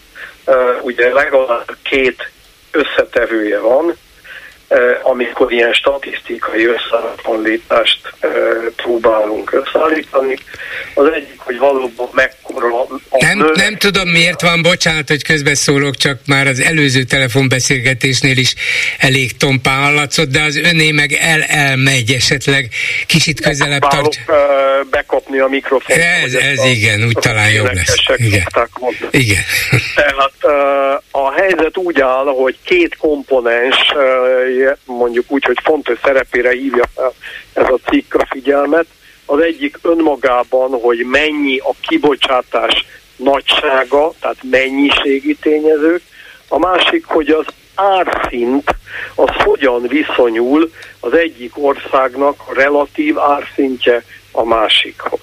uh, ugye legalább két összetevője van, amikor ilyen statisztikai összehasonlítást próbálunk összeállítani. Az egyik, hogy valóban mekkora... A nem, nő... nem tudom miért van, bocsánat, hogy közbeszólok, csak már az előző telefonbeszélgetésnél is elég tompán hallatszott, de az öné meg el-elmegy esetleg, kicsit közelebb tart. bekapni a mikrofont. Ez, ez igen, úgy talán jobb lesz. Igen. igen. Tehát a helyzet úgy áll, hogy két komponens mondjuk úgy, hogy fontos szerepére hívja ez a cikk a figyelmet. Az egyik önmagában, hogy mennyi a kibocsátás nagysága, tehát mennyiségi tényezők, a másik, hogy az árszint az hogyan viszonyul az egyik országnak a relatív árszintje a másikhoz.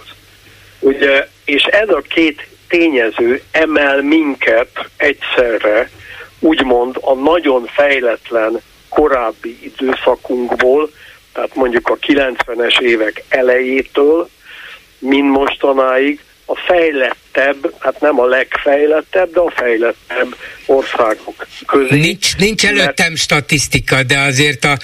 Ugye, és ez a két tényező emel minket egyszerre úgymond a nagyon fejletlen korábbi időszakunkból, tehát mondjuk a 90-es évek elejétől, mint mostanáig a fejlett fejlettebb, hát nem a legfejlettebb, de a fejlettebb országok közé. Nincs, nincs előttem mert... statisztika, de azért a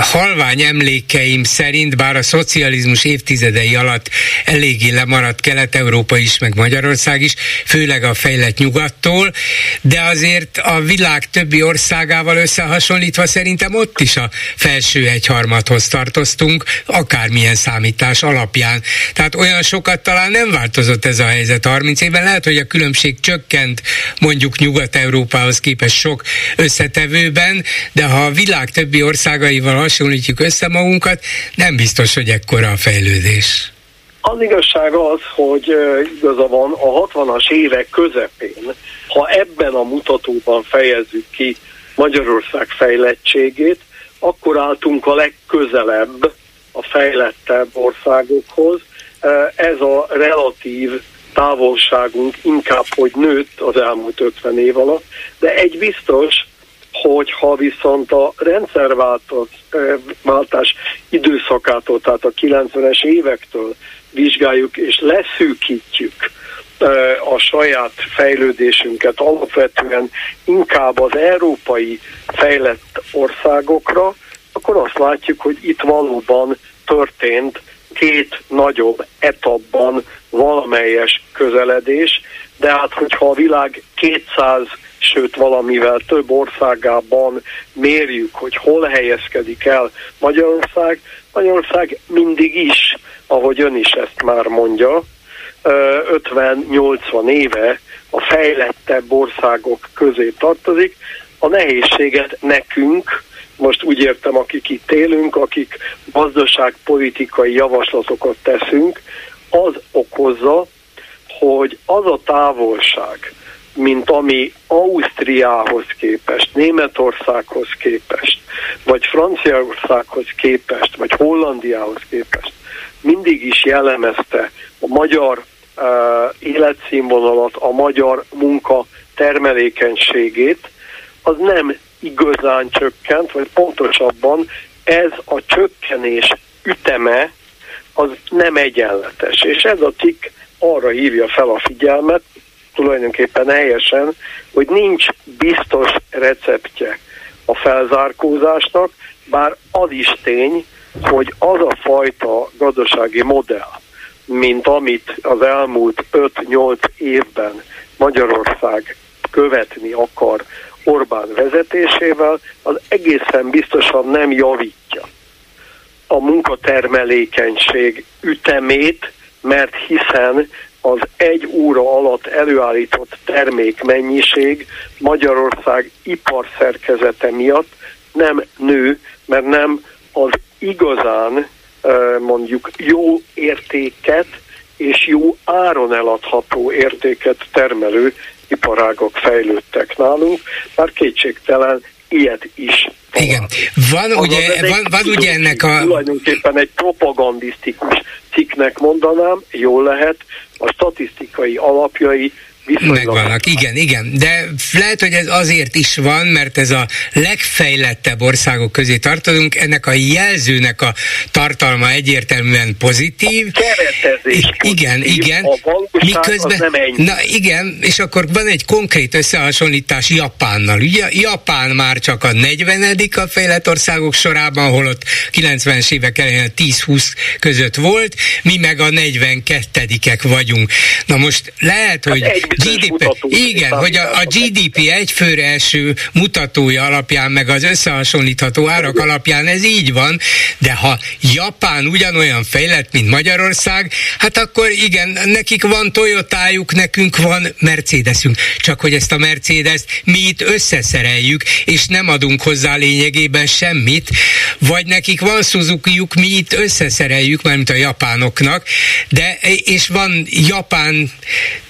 halvány emlékeim szerint, bár a szocializmus évtizedei alatt eléggé lemaradt Kelet-Európa is, meg Magyarország is, főleg a fejlett nyugattól, de azért a világ többi országával összehasonlítva szerintem ott is a felső egyharmadhoz tartoztunk, akármilyen számítás alapján. Tehát olyan sokat talán nem változott ez a helyzet 30 évben. Lehet, hogy a különbség csökkent mondjuk Nyugat-Európához képest sok összetevőben, de ha a világ többi országaival hasonlítjuk össze magunkat, nem biztos, hogy ekkora a fejlődés. Az igazság az, hogy igaza van, a 60-as évek közepén, ha ebben a mutatóban fejezzük ki Magyarország fejlettségét, akkor álltunk a legközelebb a fejlettebb országokhoz. Ez a relatív távolságunk inkább, hogy nőtt az elmúlt 50 év alatt, de egy biztos, hogy ha viszont a rendszerváltás időszakától, tehát a 90-es évektől vizsgáljuk és leszűkítjük a saját fejlődésünket alapvetően inkább az európai fejlett országokra, akkor azt látjuk, hogy itt valóban történt két nagyobb etapban valamelyes közeledés, de hát hogyha a világ 200 sőt valamivel több országában mérjük, hogy hol helyezkedik el Magyarország, Magyarország mindig is, ahogy ön is ezt már mondja, 50-80 éve a fejlettebb országok közé tartozik. A nehézséget nekünk, most úgy értem, akik itt élünk, akik gazdaságpolitikai javaslatokat teszünk, az okozza, hogy az a távolság, mint ami Ausztriához képest, Németországhoz képest, vagy Franciaországhoz képest, vagy Hollandiához képest mindig is jellemezte a magyar uh, életszínvonalat, a magyar munka termelékenységét, az nem igazán csökkent, vagy pontosabban ez a csökkenés üteme az nem egyenletes. És ez a cikk arra hívja fel a figyelmet, tulajdonképpen helyesen, hogy nincs biztos receptje a felzárkózásnak, bár az is tény, hogy az a fajta gazdasági modell, mint amit az elmúlt 5-8 évben Magyarország követni akar Orbán vezetésével, az egészen biztosan nem javítja a munkatermelékenység ütemét, mert hiszen az egy óra alatt előállított termékmennyiség Magyarország iparszerkezete miatt nem nő, mert nem az igazán mondjuk jó értéket és jó áron eladható értéket termelő iparágok fejlődtek nálunk, már kétségtelen ilyet is. Igen. Van ugye, van, van ugye ennek a... Tulajdonképpen egy propagandisztikus cikknek mondanám, jól lehet, a statisztikai alapjai Megvannak, igen, igen. De lehet, hogy ez azért is van, mert ez a legfejlettebb országok közé tartozunk, ennek a jelzőnek a tartalma egyértelműen pozitív. Keretezés. Igen, pozitív, igen. A Miközben, nem ennyi. Na igen, és akkor van egy konkrét összehasonlítás Japánnal. Ugye Japán már csak a 40 a fejlett országok sorában, holott 90-es évek elején 10-20 között volt, mi meg a 42-ek vagyunk. Na most lehet, hát hogy GDP, igen, hogy a, a GDP egyfőre első mutatója alapján, meg az összehasonlítható árak alapján ez így van, de ha Japán ugyanolyan fejlett, mint Magyarország, hát akkor igen, nekik van Toyotájuk, nekünk van Mercedesünk. Csak hogy ezt a Mercedes mi itt összeszereljük, és nem adunk hozzá lényegében semmit, vagy nekik van suzuki mi itt összeszereljük, mármint a japánoknak, de és van japán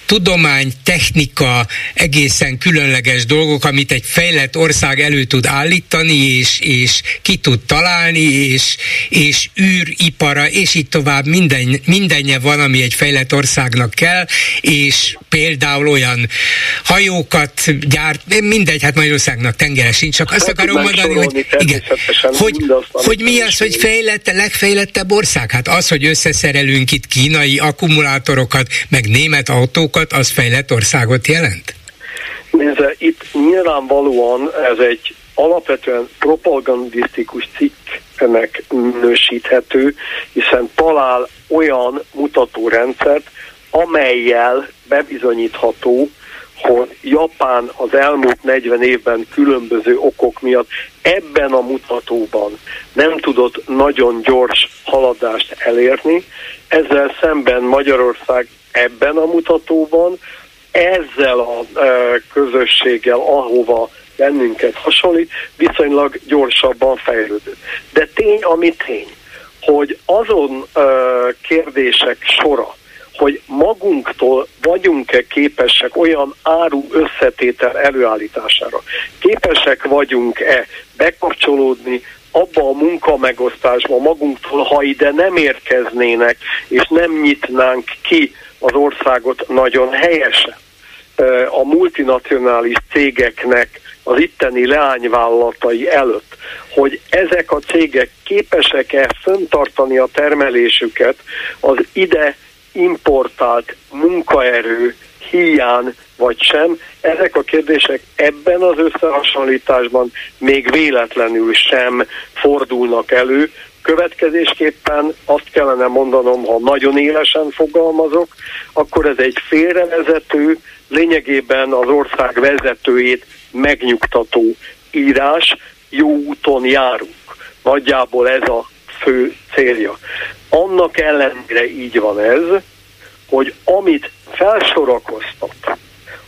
tudomány, technika, egészen különleges dolgok, amit egy fejlett ország elő tud állítani, és, és ki tud találni, és, és űripara, és így tovább minden, mindenje van, ami egy fejlett országnak kell, és például olyan hajókat gyárt, mindegy, hát Magyarországnak tengere sincs, csak azt akarom mondani, hogy, igen, hogy, hogy mi az, hogy fejlett, legfejlettebb ország? Hát az, hogy összeszerelünk itt kínai akkumulátorokat, meg német autókat, országokat, az fejlett országot jelent? Nézze, itt nyilvánvalóan ez egy alapvetően propagandisztikus cikknek minősíthető, hiszen talál olyan mutatórendszert, amelyel bebizonyítható, hogy Japán az elmúlt 40 évben különböző okok miatt ebben a mutatóban nem tudott nagyon gyors haladást elérni, ezzel szemben Magyarország ebben a mutatóban ezzel a közösséggel, ahova bennünket hasonlít, viszonylag gyorsabban fejlődött. De tény, ami tény, hogy azon kérdések sora, hogy magunktól vagyunk-e képesek olyan áru összetétel előállítására, képesek vagyunk-e bekapcsolódni abba a munkamegosztásba magunktól, ha ide nem érkeznének, és nem nyitnánk ki az országot nagyon helyesen a multinacionális cégeknek az itteni leányvállalatai előtt, hogy ezek a cégek képesek-e föntartani a termelésüket az ide importált munkaerő hiány vagy sem. Ezek a kérdések ebben az összehasonlításban még véletlenül sem fordulnak elő. Következésképpen azt kellene mondanom, ha nagyon élesen fogalmazok, akkor ez egy félrevezető, lényegében az ország vezetőjét megnyugtató írás, jó úton járunk. Nagyjából ez a fő célja. Annak ellenére így van ez, hogy amit felsorakoztat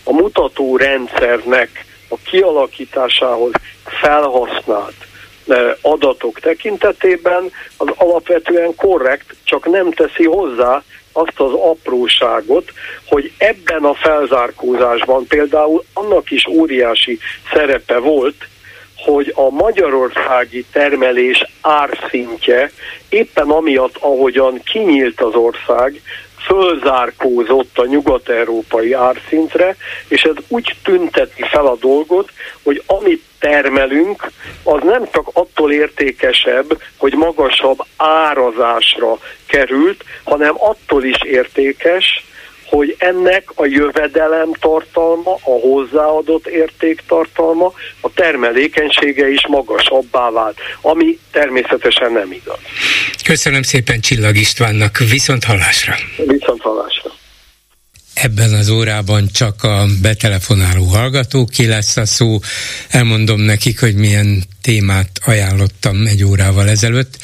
a mutató rendszernek a kialakításához felhasznált adatok tekintetében az alapvetően korrekt, csak nem teszi hozzá azt az apróságot, hogy ebben a felzárkózásban például annak is óriási szerepe volt, hogy a magyarországi termelés árszintje éppen amiatt, ahogyan kinyílt az ország, fölzárkózott a nyugat-európai árszintre, és ez úgy tünteti fel a dolgot, hogy amit termelünk, az nem csak attól értékesebb, hogy magasabb árazásra került, hanem attól is értékes, hogy ennek a jövedelem tartalma, a hozzáadott érték tartalma, a termelékenysége is magasabbá vált, ami természetesen nem igaz. Köszönöm szépen Csillag Istvánnak, viszont hallásra! Viszont hallásra! Ebben az órában csak a betelefonáló hallgatóké lesz a szó. Elmondom nekik, hogy milyen témát ajánlottam egy órával ezelőtt.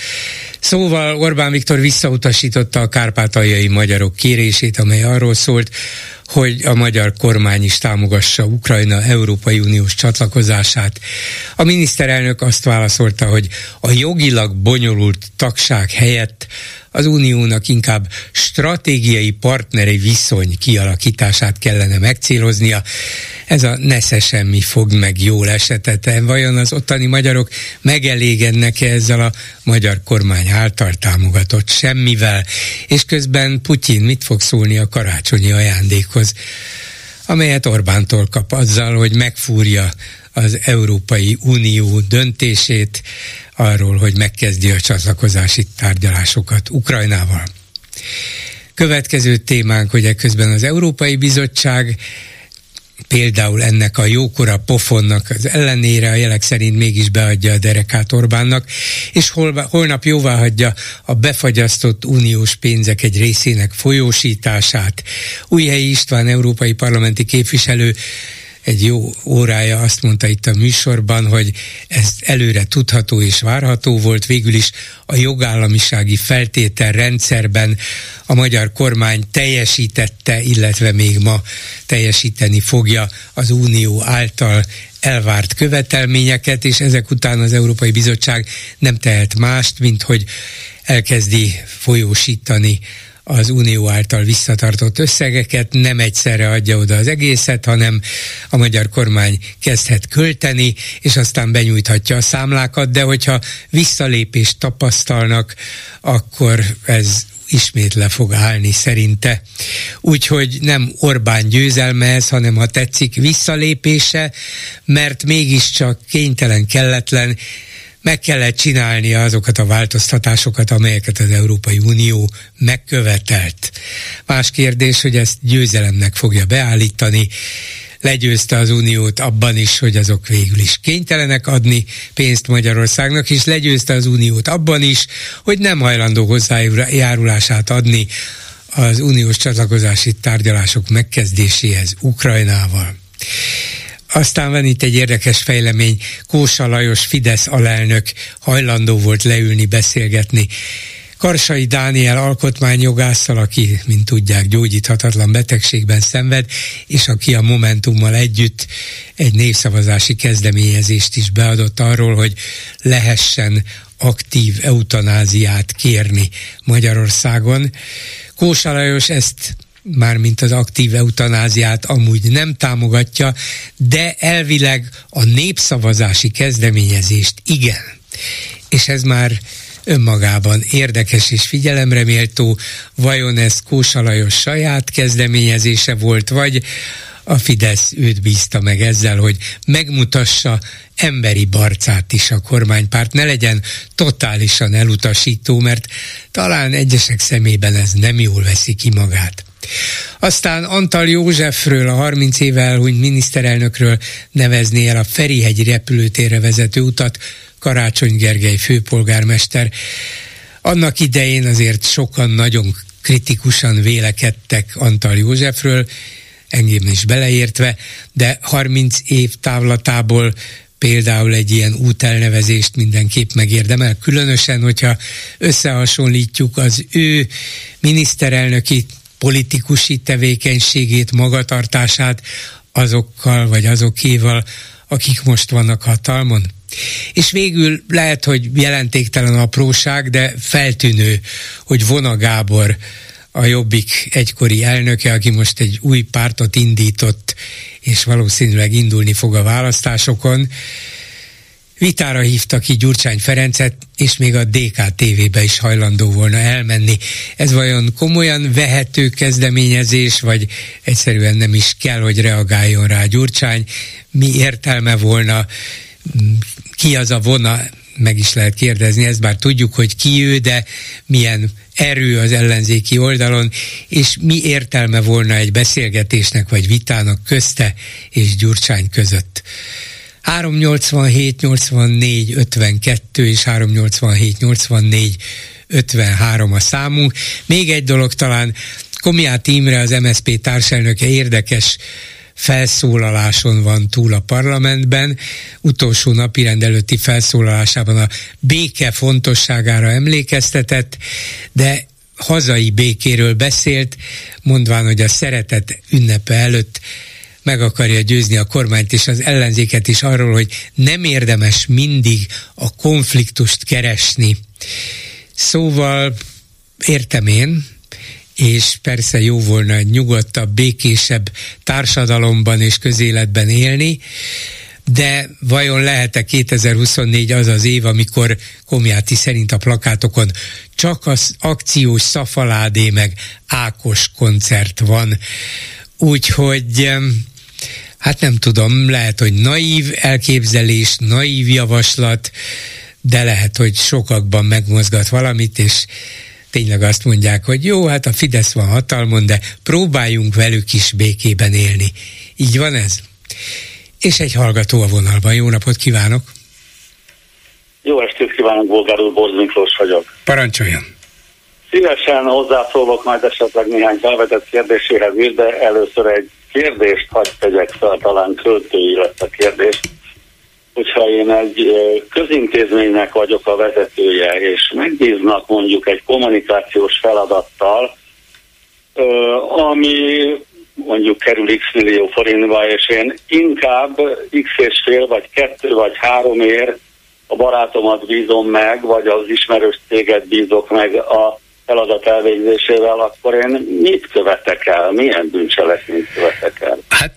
Szóval Orbán Viktor visszautasította a kárpátaljai magyarok kérését, amely arról szólt, hogy a magyar kormány is támogassa Ukrajna Európai Uniós csatlakozását. A miniszterelnök azt válaszolta, hogy a jogilag bonyolult tagság helyett az uniónak inkább stratégiai partneri viszony kialakítását kellene megcéloznia. Ez a nesze semmi fog meg jól esetete. Vajon az ottani magyarok megelégednek -e ezzel a magyar kormány által támogatott semmivel? És közben Putyin mit fog szólni a karácsonyi ajándékhoz? Amelyet Orbántól kap azzal, hogy megfúrja az Európai Unió döntését arról, hogy megkezdi a csatlakozási tárgyalásokat Ukrajnával. Következő témánk, hogy közben az Európai Bizottság például ennek a jókora pofonnak az ellenére a jelek szerint mégis beadja a derekát Orbánnak, és hol, holnap jóvá hagyja a befagyasztott uniós pénzek egy részének folyósítását. Újhelyi István európai parlamenti képviselő egy jó órája azt mondta itt a műsorban, hogy ez előre tudható és várható volt. Végül is a jogállamisági feltétel rendszerben a magyar kormány teljesítette, illetve még ma teljesíteni fogja az Unió által elvárt követelményeket, és ezek után az Európai Bizottság nem tehet mást, mint hogy elkezdi folyósítani az Unió által visszatartott összegeket, nem egyszerre adja oda az egészet, hanem a magyar kormány kezdhet költeni, és aztán benyújthatja a számlákat, de hogyha visszalépést tapasztalnak, akkor ez ismét le fog állni szerinte. Úgyhogy nem Orbán győzelme ez, hanem ha tetszik visszalépése, mert mégiscsak kénytelen, kelletlen meg kellett csinálni azokat a változtatásokat, amelyeket az Európai Unió megkövetelt. Más kérdés, hogy ezt győzelemnek fogja beállítani, legyőzte az Uniót abban is, hogy azok végül is kénytelenek adni pénzt Magyarországnak, és legyőzte az Uniót abban is, hogy nem hajlandó hozzájárulását adni az uniós csatlakozási tárgyalások megkezdéséhez Ukrajnával. Aztán van itt egy érdekes fejlemény, Kósa Lajos Fidesz alelnök hajlandó volt leülni, beszélgetni Karsai Dániel alkotmányjogásszal, aki, mint tudják, gyógyíthatatlan betegségben szenved, és aki a Momentummal együtt egy népszavazási kezdeményezést is beadott arról, hogy lehessen aktív eutanáziát kérni Magyarországon. Kósa Lajos ezt mármint az aktív eutanáziát amúgy nem támogatja, de elvileg a népszavazási kezdeményezést igen. És ez már önmagában érdekes és figyelemre méltó, vajon ez Kósa Lajos saját kezdeményezése volt, vagy a Fidesz őt bízta meg ezzel, hogy megmutassa emberi barcát is a kormánypárt, ne legyen totálisan elutasító, mert talán egyesek szemében ez nem jól veszi ki magát. Aztán Antal Józsefről, a 30 éve elhunyt miniszterelnökről nevezné el a Ferihegyi repülőtérre vezető utat Karácsony Gergely főpolgármester. Annak idején azért sokan nagyon kritikusan vélekedtek Antal Józsefről, engem is beleértve, de 30 év távlatából például egy ilyen útelnevezést mindenképp megérdemel, különösen, hogyha összehasonlítjuk az ő miniszterelnöki politikusi tevékenységét, magatartását azokkal vagy azokéval, akik most vannak hatalmon. És végül lehet, hogy jelentéktelen apróság, de feltűnő, hogy Vona Gábor a Jobbik egykori elnöke, aki most egy új pártot indított, és valószínűleg indulni fog a választásokon, vitára hívta ki Gyurcsány Ferencet, és még a DK-TV-be is hajlandó volna elmenni. Ez vajon komolyan vehető kezdeményezés, vagy egyszerűen nem is kell, hogy reagáljon rá Gyurcsány? Mi értelme volna? Ki az a vona? Meg is lehet kérdezni ezt, bár tudjuk, hogy ki ő, de milyen erő az ellenzéki oldalon, és mi értelme volna egy beszélgetésnek vagy vitának közte és Gyurcsány között. 387 84 52 és 387 84 53 a számunk. Még egy dolog talán Komiát Imre, az MSZP társelnöke érdekes felszólaláson van túl a parlamentben. Utolsó napi előtti felszólalásában a béke fontosságára emlékeztetett, de hazai békéről beszélt, mondván, hogy a szeretet ünnepe előtt meg akarja győzni a kormányt és az ellenzéket is arról, hogy nem érdemes mindig a konfliktust keresni. Szóval értem én, és persze jó volna egy nyugodtabb, békésebb társadalomban és közéletben élni, de vajon lehet-e 2024 az az év, amikor Komjáti szerint a plakátokon csak az akciós szafaládé meg Ákos koncert van. Úgyhogy hát nem tudom, lehet, hogy naív elképzelés, naív javaslat, de lehet, hogy sokakban megmozgat valamit, és tényleg azt mondják, hogy jó, hát a Fidesz van hatalmon, de próbáljunk velük is békében élni. Így van ez? És egy hallgató a vonalban. Jó napot kívánok! Jó estét kívánok, Bolgár úr, Borz Miklós vagyok. Parancsoljon! Szívesen hozzászólok majd esetleg néhány felvetett kérdéséhez is, de először egy kérdést hagy tegyek fel, talán költői lesz a kérdés. Hogyha én egy közintézménynek vagyok a vezetője, és megbíznak mondjuk egy kommunikációs feladattal, ami mondjuk kerül x millió forintba, és én inkább x és fél, vagy kettő, vagy három ér a barátomat bízom meg, vagy az ismerős céget bízok meg a feladat elvégzésével, akkor én mit követek el? Milyen bűncselekményt követek el? Hát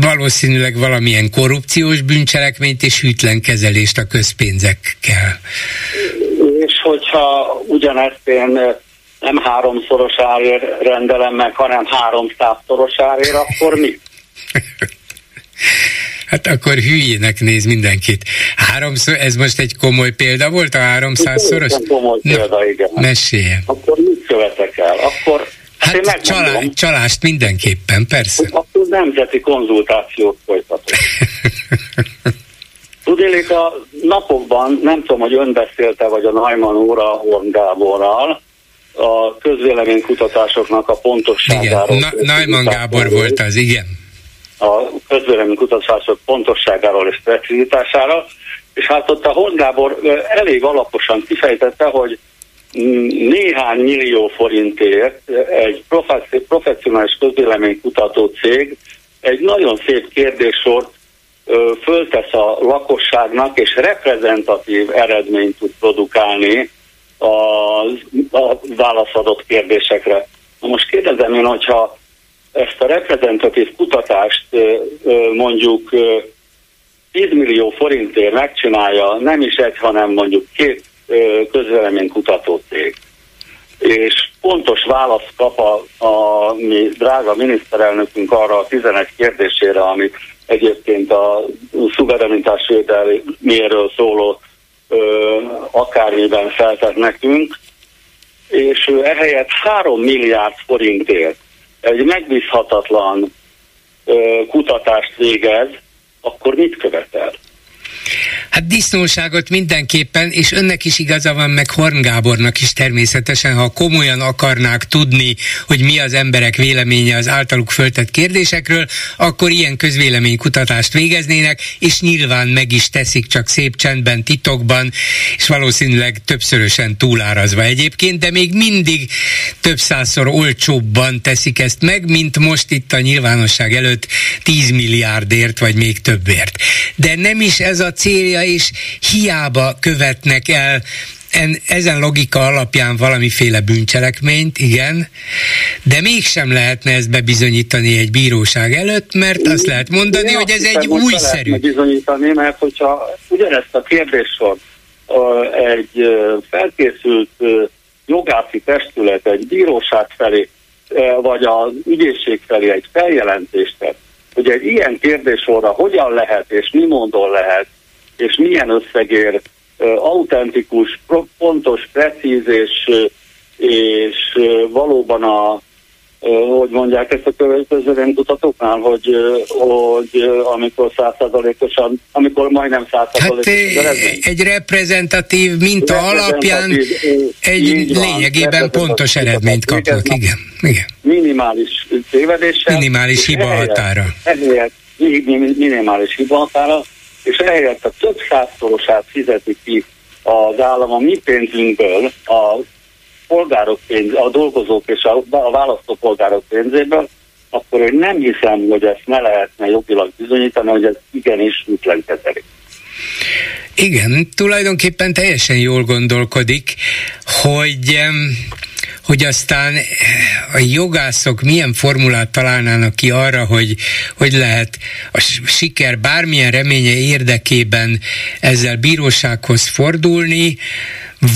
valószínűleg valamilyen korrupciós bűncselekményt és hűtlen kezelést a közpénzekkel. És hogyha ugyanezt én nem háromszoros árért rendelem meg, hanem háromszázszoros árért, akkor mi? Hát Hát akkor hülyének néz mindenkit. Háromszor, ez most egy komoly példa volt a háromszázszoros? Komoly példa, igen. Meséljen. Akkor mit követek el? Akkor Hát, hát csalá, csalást mindenképpen, persze. Akkor nemzeti konzultációt folytatok. Tudélik, a napokban, nem tudom, hogy ön beszélte, vagy a Najman óra Horn Gáborral, a közvéleménykutatásoknak a pontosságáról. Igen, Na, Najman Gábor volt az, igen. A közvéleménykutatások pontosságáról és precizitására, és hát ott a Gábor elég alaposan kifejtette, hogy néhány millió forintért egy professzionális közvéleménykutató cég egy nagyon szép kérdéssort föltesz a lakosságnak, és reprezentatív eredményt tud produkálni a, a válaszadott kérdésekre. Na most kérdezem én, hogyha ezt a reprezentatív kutatást mondjuk 10 millió forintért megcsinálja nem is egy, hanem mondjuk két közvéleménykutató cég, és pontos választ kap a, a mi drága miniszterelnökünk arra a 11 kérdésére, amit egyébként a szuverenitás védelméről szóló ö, akármiben feltett nekünk, és ő ehelyett 3 milliárd forintért egy megbízhatatlan kutatást végez, akkor mit követel? Disznóságot mindenképpen, és önnek is igaza van, meg Horn Gábornak is természetesen, ha komolyan akarnák tudni, hogy mi az emberek véleménye az általuk föltett kérdésekről, akkor ilyen közvéleménykutatást végeznének, és nyilván meg is teszik csak szép csendben, titokban, és valószínűleg többszörösen túlárazva egyébként, de még mindig több százszor olcsóbban teszik ezt meg, mint most itt a nyilvánosság előtt 10 milliárdért, vagy még többért. De nem is ez a célja, és hiába követnek el en, ezen logika alapján valamiféle bűncselekményt, igen, de mégsem lehetne ezt bebizonyítani egy bíróság előtt, mert azt lehet mondani, Én hogy ez egy újszerű. bizonyítani, mert hogyha ugyanezt a kérdéssor egy felkészült jogászi testület egy bíróság felé, vagy az ügyészség felé egy feljelentést tett, hogy egy ilyen kérdéssorra hogyan lehet és mi mondon lehet, és milyen összegért autentikus, pontos, precíz és, és valóban a hogy mondják ezt a közvéleménykutatóknál, hogy, hogy amikor százszázalékosan, amikor majdnem százszázalékosan. Hát egy reprezentatív minta reprezentatív, alapján egy lényegében pontos eredményt kapnak, igen, igen. Minimális tévedéssel. Minimális hiba határa. Ehelyett minimális hiba határa, és ehelyett a több százszorosát fizeti ki az állam a mi pénzünkből, a polgárok pénz, a dolgozók és a, a választópolgárok pénzéből, akkor én nem hiszem, hogy ezt ne lehetne jogilag bizonyítani, hogy ez igenis ütlen kezelik. Igen, tulajdonképpen teljesen jól gondolkodik, hogy hogy aztán a jogászok milyen formulát találnának ki arra, hogy hogy lehet a siker bármilyen reménye érdekében ezzel bírósághoz fordulni,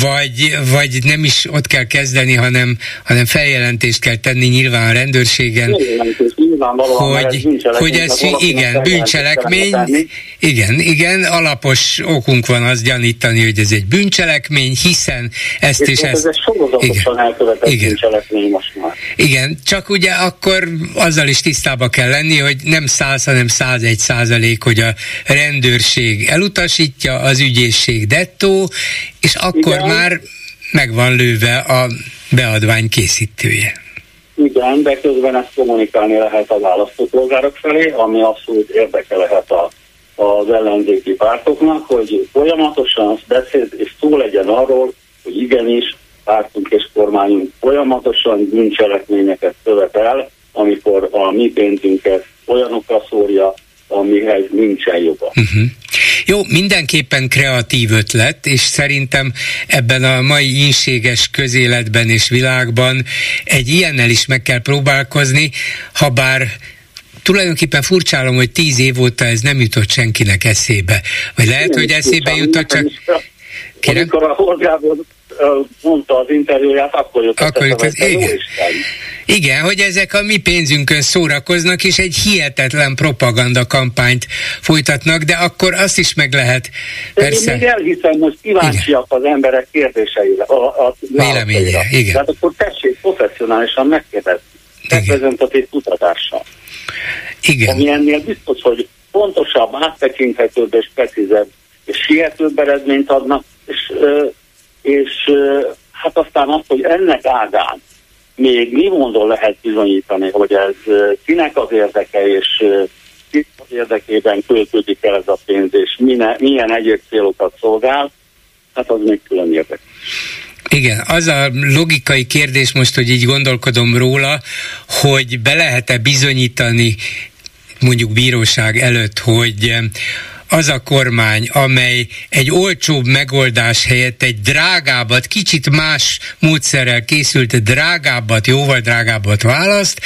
vagy, vagy nem is ott kell kezdeni, hanem, hanem feljelentést kell tenni nyilván a rendőrségen, hogy, hogy ez igen, bűncselekmény, igen, igen, alapos okunk van azt gyanítani, hogy ez egy bűncselekmény, hiszen ezt és, és ezt... Ez igen, elkövetett igen, bűncselekmény most már. Igen, csak ugye akkor azzal is tisztába kell lenni, hogy nem száz, hanem 101 százalék, hogy a rendőrség elutasítja, az ügyészség dettó, és akkor Igen. már meg van lőve a beadvány készítője. Igen, de közben ezt kommunikálni lehet a választópolgárok felé, ami abszolút érdeke lehet a, az ellenzéki pártoknak, hogy folyamatosan beszél és szó legyen arról, hogy igenis pártunk és kormányunk folyamatosan bűncselekményeket követel, amikor a mi pénzünket olyanokra szórja, amihez nincsen joga. Uh-huh. Jó, mindenképpen kreatív ötlet, és szerintem ebben a mai inséges közéletben és világban egy ilyennel is meg kell próbálkozni, ha bár tulajdonképpen furcsálom, hogy tíz év óta ez nem jutott senkinek eszébe. Vagy lehet, hogy eszébe jutott csak... Kérem? Amikor a Horgábor mondta az interjúját, akkor jött akkor jött, igen. igen, hogy ezek a mi pénzünkön szórakoznak, és egy hihetetlen propaganda kampányt folytatnak, de akkor azt is meg lehet. Persze. Én még elhiszem, most kíváncsiak igen. az emberek kérdéseire, a, a Véleménye, igen. Tehát akkor tessék professzionálisan megkérdezni, reprezentatív kutatással. Igen. Ami ennél biztos, hogy pontosabb, áttekinthetőbb és precízebb és sietőbb eredményt adnak, és, és hát aztán azt, hogy ennek ágán még mi módon lehet bizonyítani, hogy ez kinek az érdeke, és kinek az érdekében költődik el ez a pénz, és milyen egyéb célokat szolgál, hát az még külön érdekes. Igen, az a logikai kérdés most, hogy így gondolkodom róla, hogy be lehet-e bizonyítani mondjuk bíróság előtt, hogy az a kormány, amely egy olcsóbb megoldás helyett egy drágábbat, kicsit más módszerrel készült drágábbat, jóval drágábbat választ,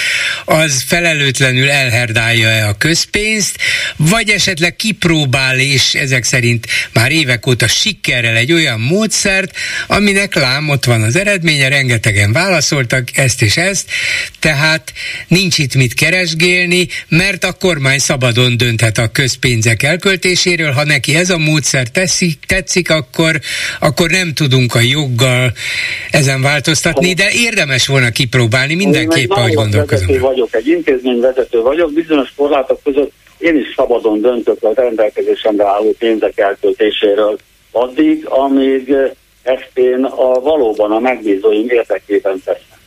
az felelőtlenül elherdálja-e a közpénzt, vagy esetleg kipróbál, és ezek szerint már évek óta sikerrel egy olyan módszert, aminek lám ott van az eredménye, rengetegen válaszoltak ezt és ezt, tehát nincs itt mit keresgélni, mert a kormány szabadon dönthet a közpénzek elköltésében, működéséről, ha neki ez a módszer teszik, tetszik, akkor, akkor nem tudunk a joggal ezen változtatni, de érdemes volna kipróbálni mindenképp, ahogy gondolkozom. Vezető vagyok, egy intézményvezető vagyok, bizonyos korlátok között én is szabadon döntök a rendelkezésemre álló pénzek elköltéséről addig, amíg ezt én a, valóban a megbízóim érdekében teszem.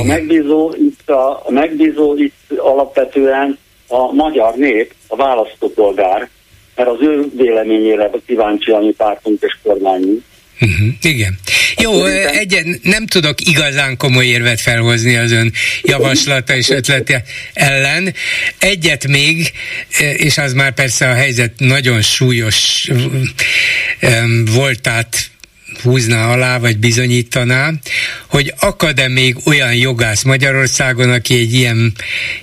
A megbízó itt, a, a megbízó itt alapvetően a magyar nép, a választópolgár, mert az ő véleményére kíváncsi a mi pártunk és kormányunk. Uh-huh, igen. Jó, egyen, nem tudok igazán komoly érvet felhozni az ön javaslata és ötlete ellen. Egyet még, és az már persze a helyzet nagyon súlyos voltát húzná alá, vagy bizonyítaná, hogy akad-e még olyan jogász Magyarországon, aki egy ilyen,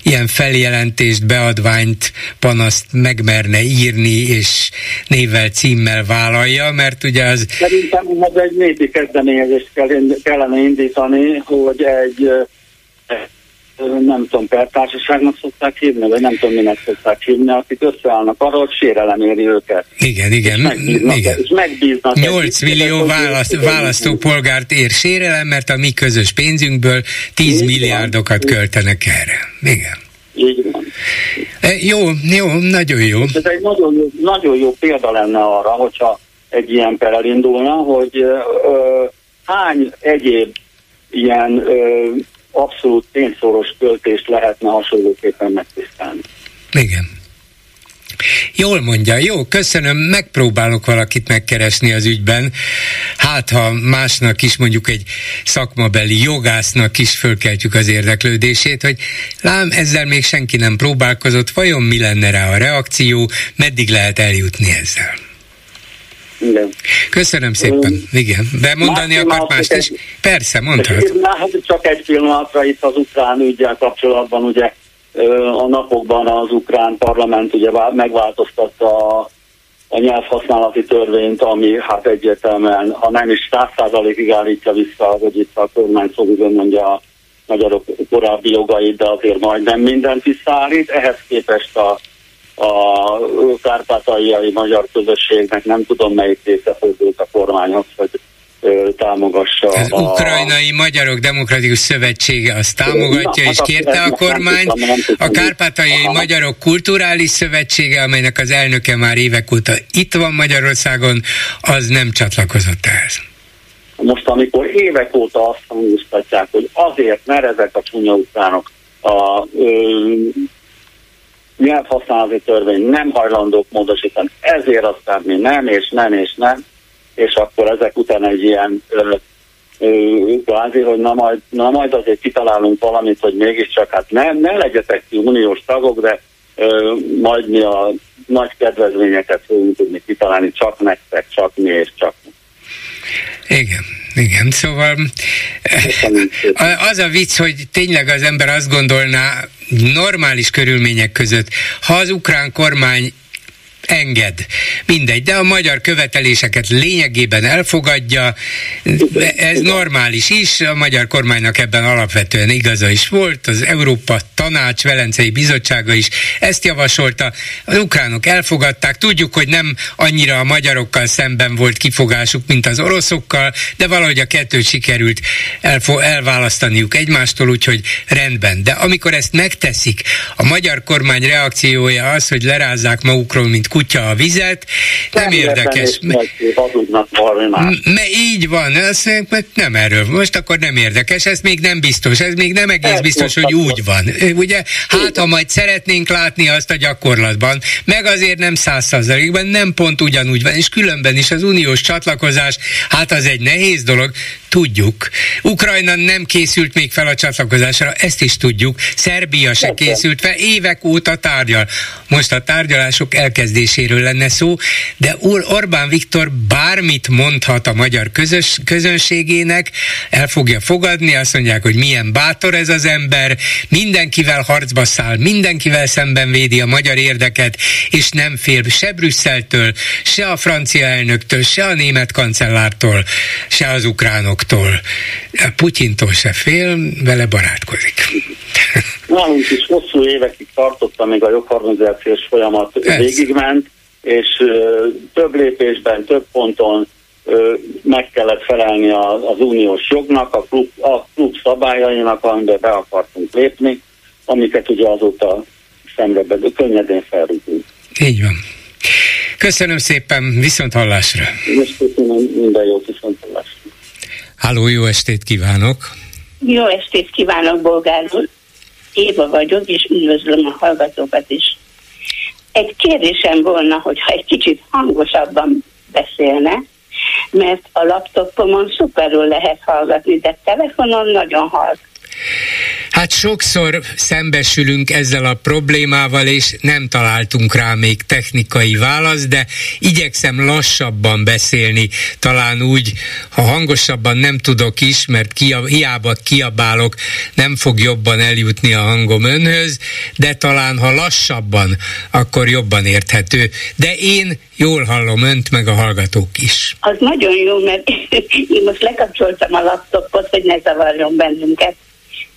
ilyen feljelentést, beadványt, panaszt megmerne írni, és névvel, címmel vállalja, mert ugye az... Szerintem ez egy népi kezdeményezést kellene indítani, hogy egy nem tudom, pertársaságnak szokták hívni, vagy nem tudom, minek szokták hívni, akik összeállnak arra, hogy sérelem éri őket. Igen, igen. És megbíznak, igen. És megbíznak 8 millió választ, választópolgárt ér sérelem, mert a mi közös pénzünkből 10 Így milliárdokat költenek erre. Igen. Így van. E, jó, jó, nagyon jó. Ez egy nagyon jó, nagyon jó példa lenne arra, hogyha egy ilyen per elindulna, hogy ö, hány egyéb ilyen ö, abszolút tényszoros költést lehetne hasonlóképpen megtisztelni. Igen. Jól mondja, jó, köszönöm, megpróbálok valakit megkeresni az ügyben. Hát, ha másnak is, mondjuk egy szakmabeli jogásznak is fölkeltjük az érdeklődését, hogy lám, ezzel még senki nem próbálkozott, vajon mi lenne rá a reakció, meddig lehet eljutni ezzel? Igen. Köszönöm szépen. Igen. De mondani más akart mást is? Persze, mondhat. Hát csak egy pillanatra itt az ukrán ügyel kapcsolatban, ugye a napokban az ukrán parlament ugye megváltoztatta a, a nyelvhasználati törvényt, ami hát egyértelműen, ha nem is száz százalékig állítja vissza, hogy itt a kormány szó mondja a magyarok korábbi jogait, de azért majdnem mindent visszaállít. Ehhez képest a a kárpátaljai magyar közösségnek nem tudom melyik része fordult a kormányhoz, hogy támogassa. Az a... Ukrajnai Magyarok Demokratikus Szövetsége azt támogatja, Na, és hát kérte a kormányt. A Kárpátaljai Aha. Magyarok Kulturális Szövetsége, amelynek az elnöke már évek óta itt van Magyarországon, az nem csatlakozott ehhez. Most, amikor évek óta azt hangoztatják, hogy azért, mert ezek a csúnya ukránok a ö, nyelvhasználati törvény nem hajlandók módosítani, ezért aztán mi nem, és nem, és nem, és akkor ezek után egy ilyen kvázi, hogy na majd, na majd azért kitalálunk valamit, hogy mégiscsak hát ne, ne legyetek ki uniós tagok, de ö, majd mi a nagy kedvezményeket fogunk tudni kitalálni, csak nektek, csak mi és csak mi. Igen. Igen, szóval az a vicc, hogy tényleg az ember azt gondolná normális körülmények között, ha az ukrán kormány enged. Mindegy, de a magyar követeléseket lényegében elfogadja, ez normális is, a magyar kormánynak ebben alapvetően igaza is volt, az Európa Tanács Velencei Bizottsága is ezt javasolta, az ukránok elfogadták, tudjuk, hogy nem annyira a magyarokkal szemben volt kifogásuk, mint az oroszokkal, de valahogy a kettőt sikerült elfo- elválasztaniuk egymástól, úgyhogy rendben. De amikor ezt megteszik, a magyar kormány reakciója az, hogy lerázzák magukról, mint kutya a vizet, nem, nem érdekes. Mert így van, azt meg nem erről. Most akkor nem érdekes, ez még nem biztos, ez még nem egész biztos, hogy úgy van. Ugye, hát ha majd szeretnénk látni azt a gyakorlatban, meg azért nem százszerzalékban, nem pont ugyanúgy van, és különben is az uniós csatlakozás, hát az egy nehéz dolog, tudjuk. Ukrajna nem készült még fel a csatlakozásra, ezt is tudjuk. Szerbia se készült fel, évek óta tárgyal. Most a tárgyalások elkezdéséről lenne szó, de Úr Orbán Viktor bármit mondhat a magyar közös, közönségének, el fogja fogadni, azt mondják, hogy milyen bátor ez az ember, mindenkivel harcba száll, mindenkivel szemben védi a magyar érdeket, és nem fél se Brüsszeltől, se a francia elnöktől, se a német kancellártól, se az ukránoktól. Putyintól se fél, vele barátkozik. Nálunk is hosszú évekig tartotta, még a jogharmonizációs folyamat Ez. végigment, és ö, több lépésben, több ponton ö, meg kellett felelni a, az uniós jognak, a klub, a klub szabályainak, amiben be akartunk lépni, amiket ugye azóta szemrebedő, könnyedén felrúgunk. Így van. Köszönöm szépen, viszont hallásra. Most köszönöm, minden jót, viszont hallásra. Háló, jó estét kívánok! Jó estét kívánok, Bolgár úr! Éva vagyok, és üdvözlöm a hallgatókat is. Egy kérdésem volna, hogyha egy kicsit hangosabban beszélne, mert a laptopomon szuperül lehet hallgatni, de telefonon nagyon halk. Hát sokszor szembesülünk ezzel a problémával, és nem találtunk rá még technikai választ, de igyekszem lassabban beszélni, talán úgy, ha hangosabban nem tudok is, mert hiába kiabálok, nem fog jobban eljutni a hangom önhöz, de talán ha lassabban, akkor jobban érthető. De én jól hallom önt, meg a hallgatók is. Az nagyon jó, mert én most lekapcsoltam a laptopot, hogy ne zavarjon bennünket.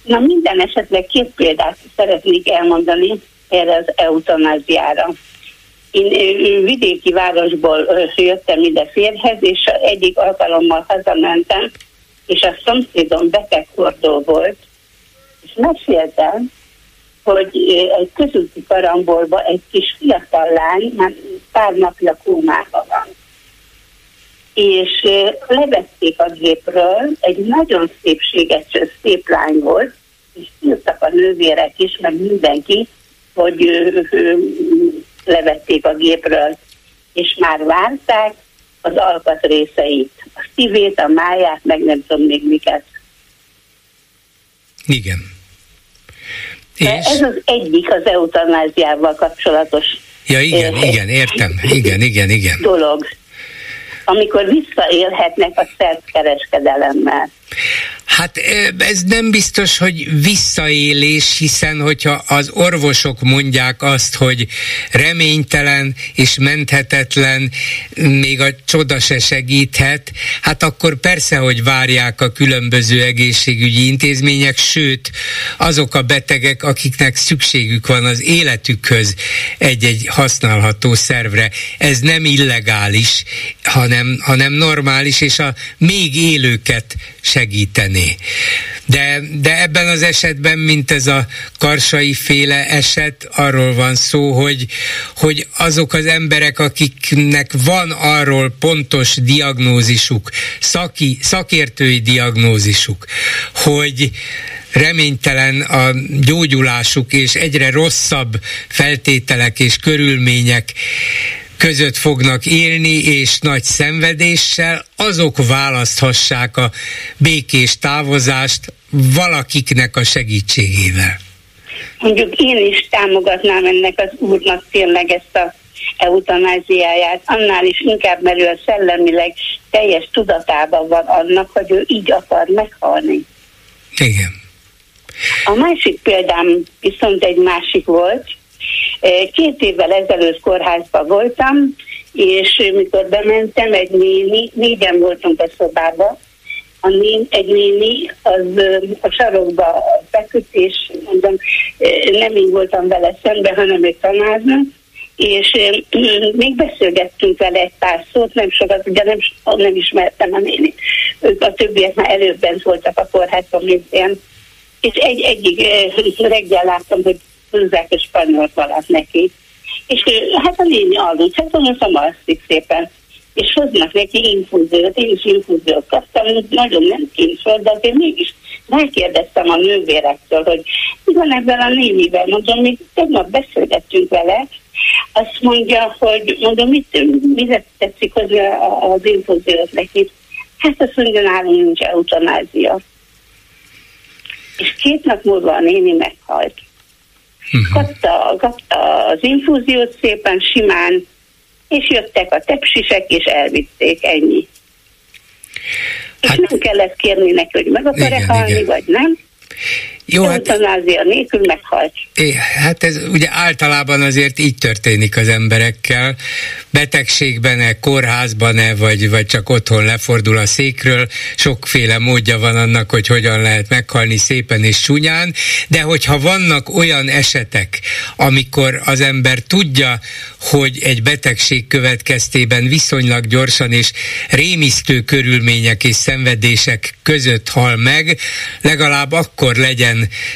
Na minden esetleg két példát szeretnék elmondani erre az eutanáziára. Én vidéki városból jöttem ide férhez, és egyik alkalommal hazamentem, és a szomszédom betegkordó volt, és meséltem, hogy egy közúti karambolba egy kis fiatal lány már pár napja kómában van. És levették a gépről, egy nagyon szépséges, szép lány volt, és írtak a nővérek is, meg mindenki, hogy ő, ő, levették a gépről, és már várták az alkatrészeit, a szívét, a máját, meg nem tudom még miket. Igen. És? ez az egyik az eutanáziával kapcsolatos Ja, igen, eh, igen, értem. Igen, igen, igen. Dolog. Amikor visszaélhetnek a szervkereskedelemmel. Hát ez nem biztos, hogy visszaélés, hiszen hogyha az orvosok mondják azt, hogy reménytelen és menthetetlen, még a csoda se segíthet, hát akkor persze, hogy várják a különböző egészségügyi intézmények, sőt, azok a betegek, akiknek szükségük van az életükhöz egy-egy használható szervre. Ez nem illegális, hanem, hanem normális, és a még élőket segíteni. De, de ebben az esetben, mint ez a karsai féle eset, arról van szó, hogy, hogy azok az emberek, akiknek van arról pontos diagnózisuk, szaki, szakértői diagnózisuk, hogy reménytelen a gyógyulásuk, és egyre rosszabb feltételek és körülmények között fognak élni, és nagy szenvedéssel, azok választhassák a békés távozást valakiknek a segítségével. Mondjuk én is támogatnám ennek az úrnak tényleg ezt a eutanáziáját, annál is inkább, mert ő a szellemileg teljes tudatában van annak, hogy ő így akar meghalni. Igen. A másik példám viszont egy másik volt, Két évvel ezelőtt kórházban voltam, és mikor bementem, egy néni, négyen voltunk a szobában, a néni, egy néni az a sarokba feküdt, és mondom, nem én voltam vele szembe, hanem egy tanárnő, és még beszélgettünk vele egy pár szót, nem sokat, ugye nem, nem ismertem a néni. Ők a többiek már előbb voltak a kórházban, mint én. És egy, egyik reggel láttam, hogy húzzák a spanyol valat neki. És hát a néni aludt, hát mondtam, alszik szépen és hoznak neki infúziót, én is infúziót kaptam, nagyon nem kénysor, de azért mégis rákérdeztem a nővérektől, hogy mi van ebben a némivel, mondom, mi tegnap beszélgettünk vele, azt mondja, hogy mondom, mit, mit tetszik hozni az infúziót neki? Hát azt mondja, nálunk nincs eutanázia. És két nap múlva a néni meghalt. Uh-huh. Kapta, kapta az infúziót szépen, simán, és jöttek a tepsisek, és elvitték, ennyi. Hát, és nem kellett kérni neki, hogy meg akar-e halni, vagy nem. Jó, hát, eutanázia nélkül meghalt. Hát ez ugye általában azért így történik az emberekkel. Betegségben-e, kórházban-e, vagy, vagy csak otthon lefordul a székről. Sokféle módja van annak, hogy hogyan lehet meghalni szépen és csúnyán, de hogyha vannak olyan esetek, amikor az ember tudja, hogy egy betegség következtében viszonylag gyorsan és rémisztő körülmények és szenvedések között hal meg, legalább akkor legyen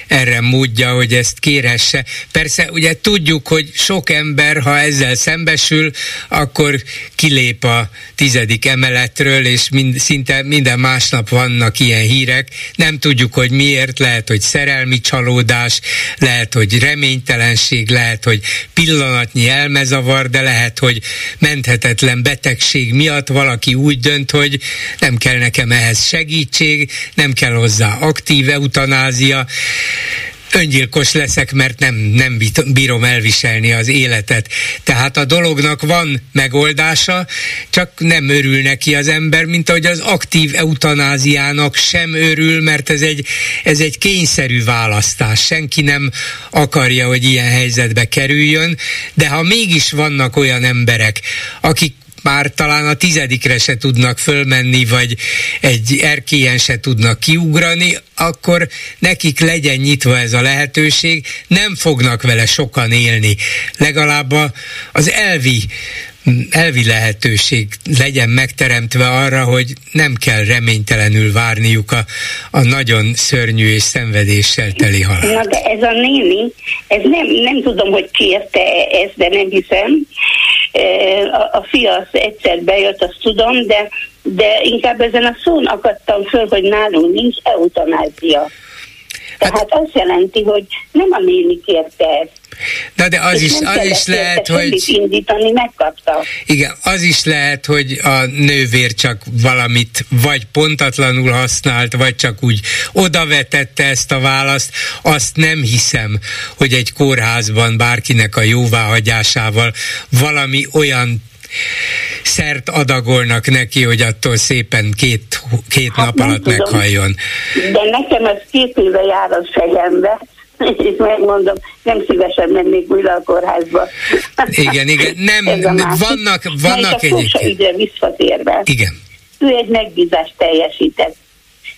erre módja, hogy ezt kéresse. Persze ugye tudjuk, hogy sok ember, ha ezzel szembesül, akkor kilép a tizedik emeletről, és mind, szinte minden másnap vannak ilyen hírek. Nem tudjuk, hogy miért, lehet, hogy szerelmi csalódás, lehet, hogy reménytelenség, lehet, hogy pillanatnyi elmezavar, de lehet, hogy menthetetlen betegség miatt valaki úgy dönt, hogy nem kell nekem ehhez segítség, nem kell hozzá aktív eutanázia, öngyilkos leszek, mert nem, nem bírom elviselni az életet. Tehát a dolognak van megoldása, csak nem örül neki az ember, mint ahogy az aktív eutanáziának sem örül, mert ez egy, ez egy kényszerű választás. Senki nem akarja, hogy ilyen helyzetbe kerüljön, de ha mégis vannak olyan emberek, akik már talán a tizedikre se tudnak fölmenni, vagy egy erkélyen se tudnak kiugrani, akkor nekik legyen nyitva ez a lehetőség, nem fognak vele sokan élni. Legalább az elvi elvi lehetőség legyen megteremtve arra, hogy nem kell reménytelenül várniuk a, a nagyon szörnyű és szenvedéssel teli halál. Na de ez a néni, ez nem, nem tudom, hogy kérte ezt, de nem hiszem. E, a, a fia az egyszer bejött, azt tudom, de, de inkább ezen a szón akadtam föl, hogy nálunk nincs eutanázia. Hát- Tehát hát, azt jelenti, hogy nem a néni kérte ezt. Na de az is, az is lehet, hogy... indítani, megkapta. Igen, az is lehet, hogy a nővér csak valamit vagy pontatlanul használt, vagy csak úgy odavetette ezt a választ. Azt nem hiszem, hogy egy kórházban bárkinek a jóváhagyásával valami olyan szert adagolnak neki, hogy attól szépen két, két hát nap alatt tudom. meghalljon. De nekem ez két éve jár a fejembe, és megmondom, nem szívesen mennék újra a kórházba. Igen, igen, nem, vannak, vannak egyébként. ügyre visszatérve. Igen. Ő egy megbízást teljesített.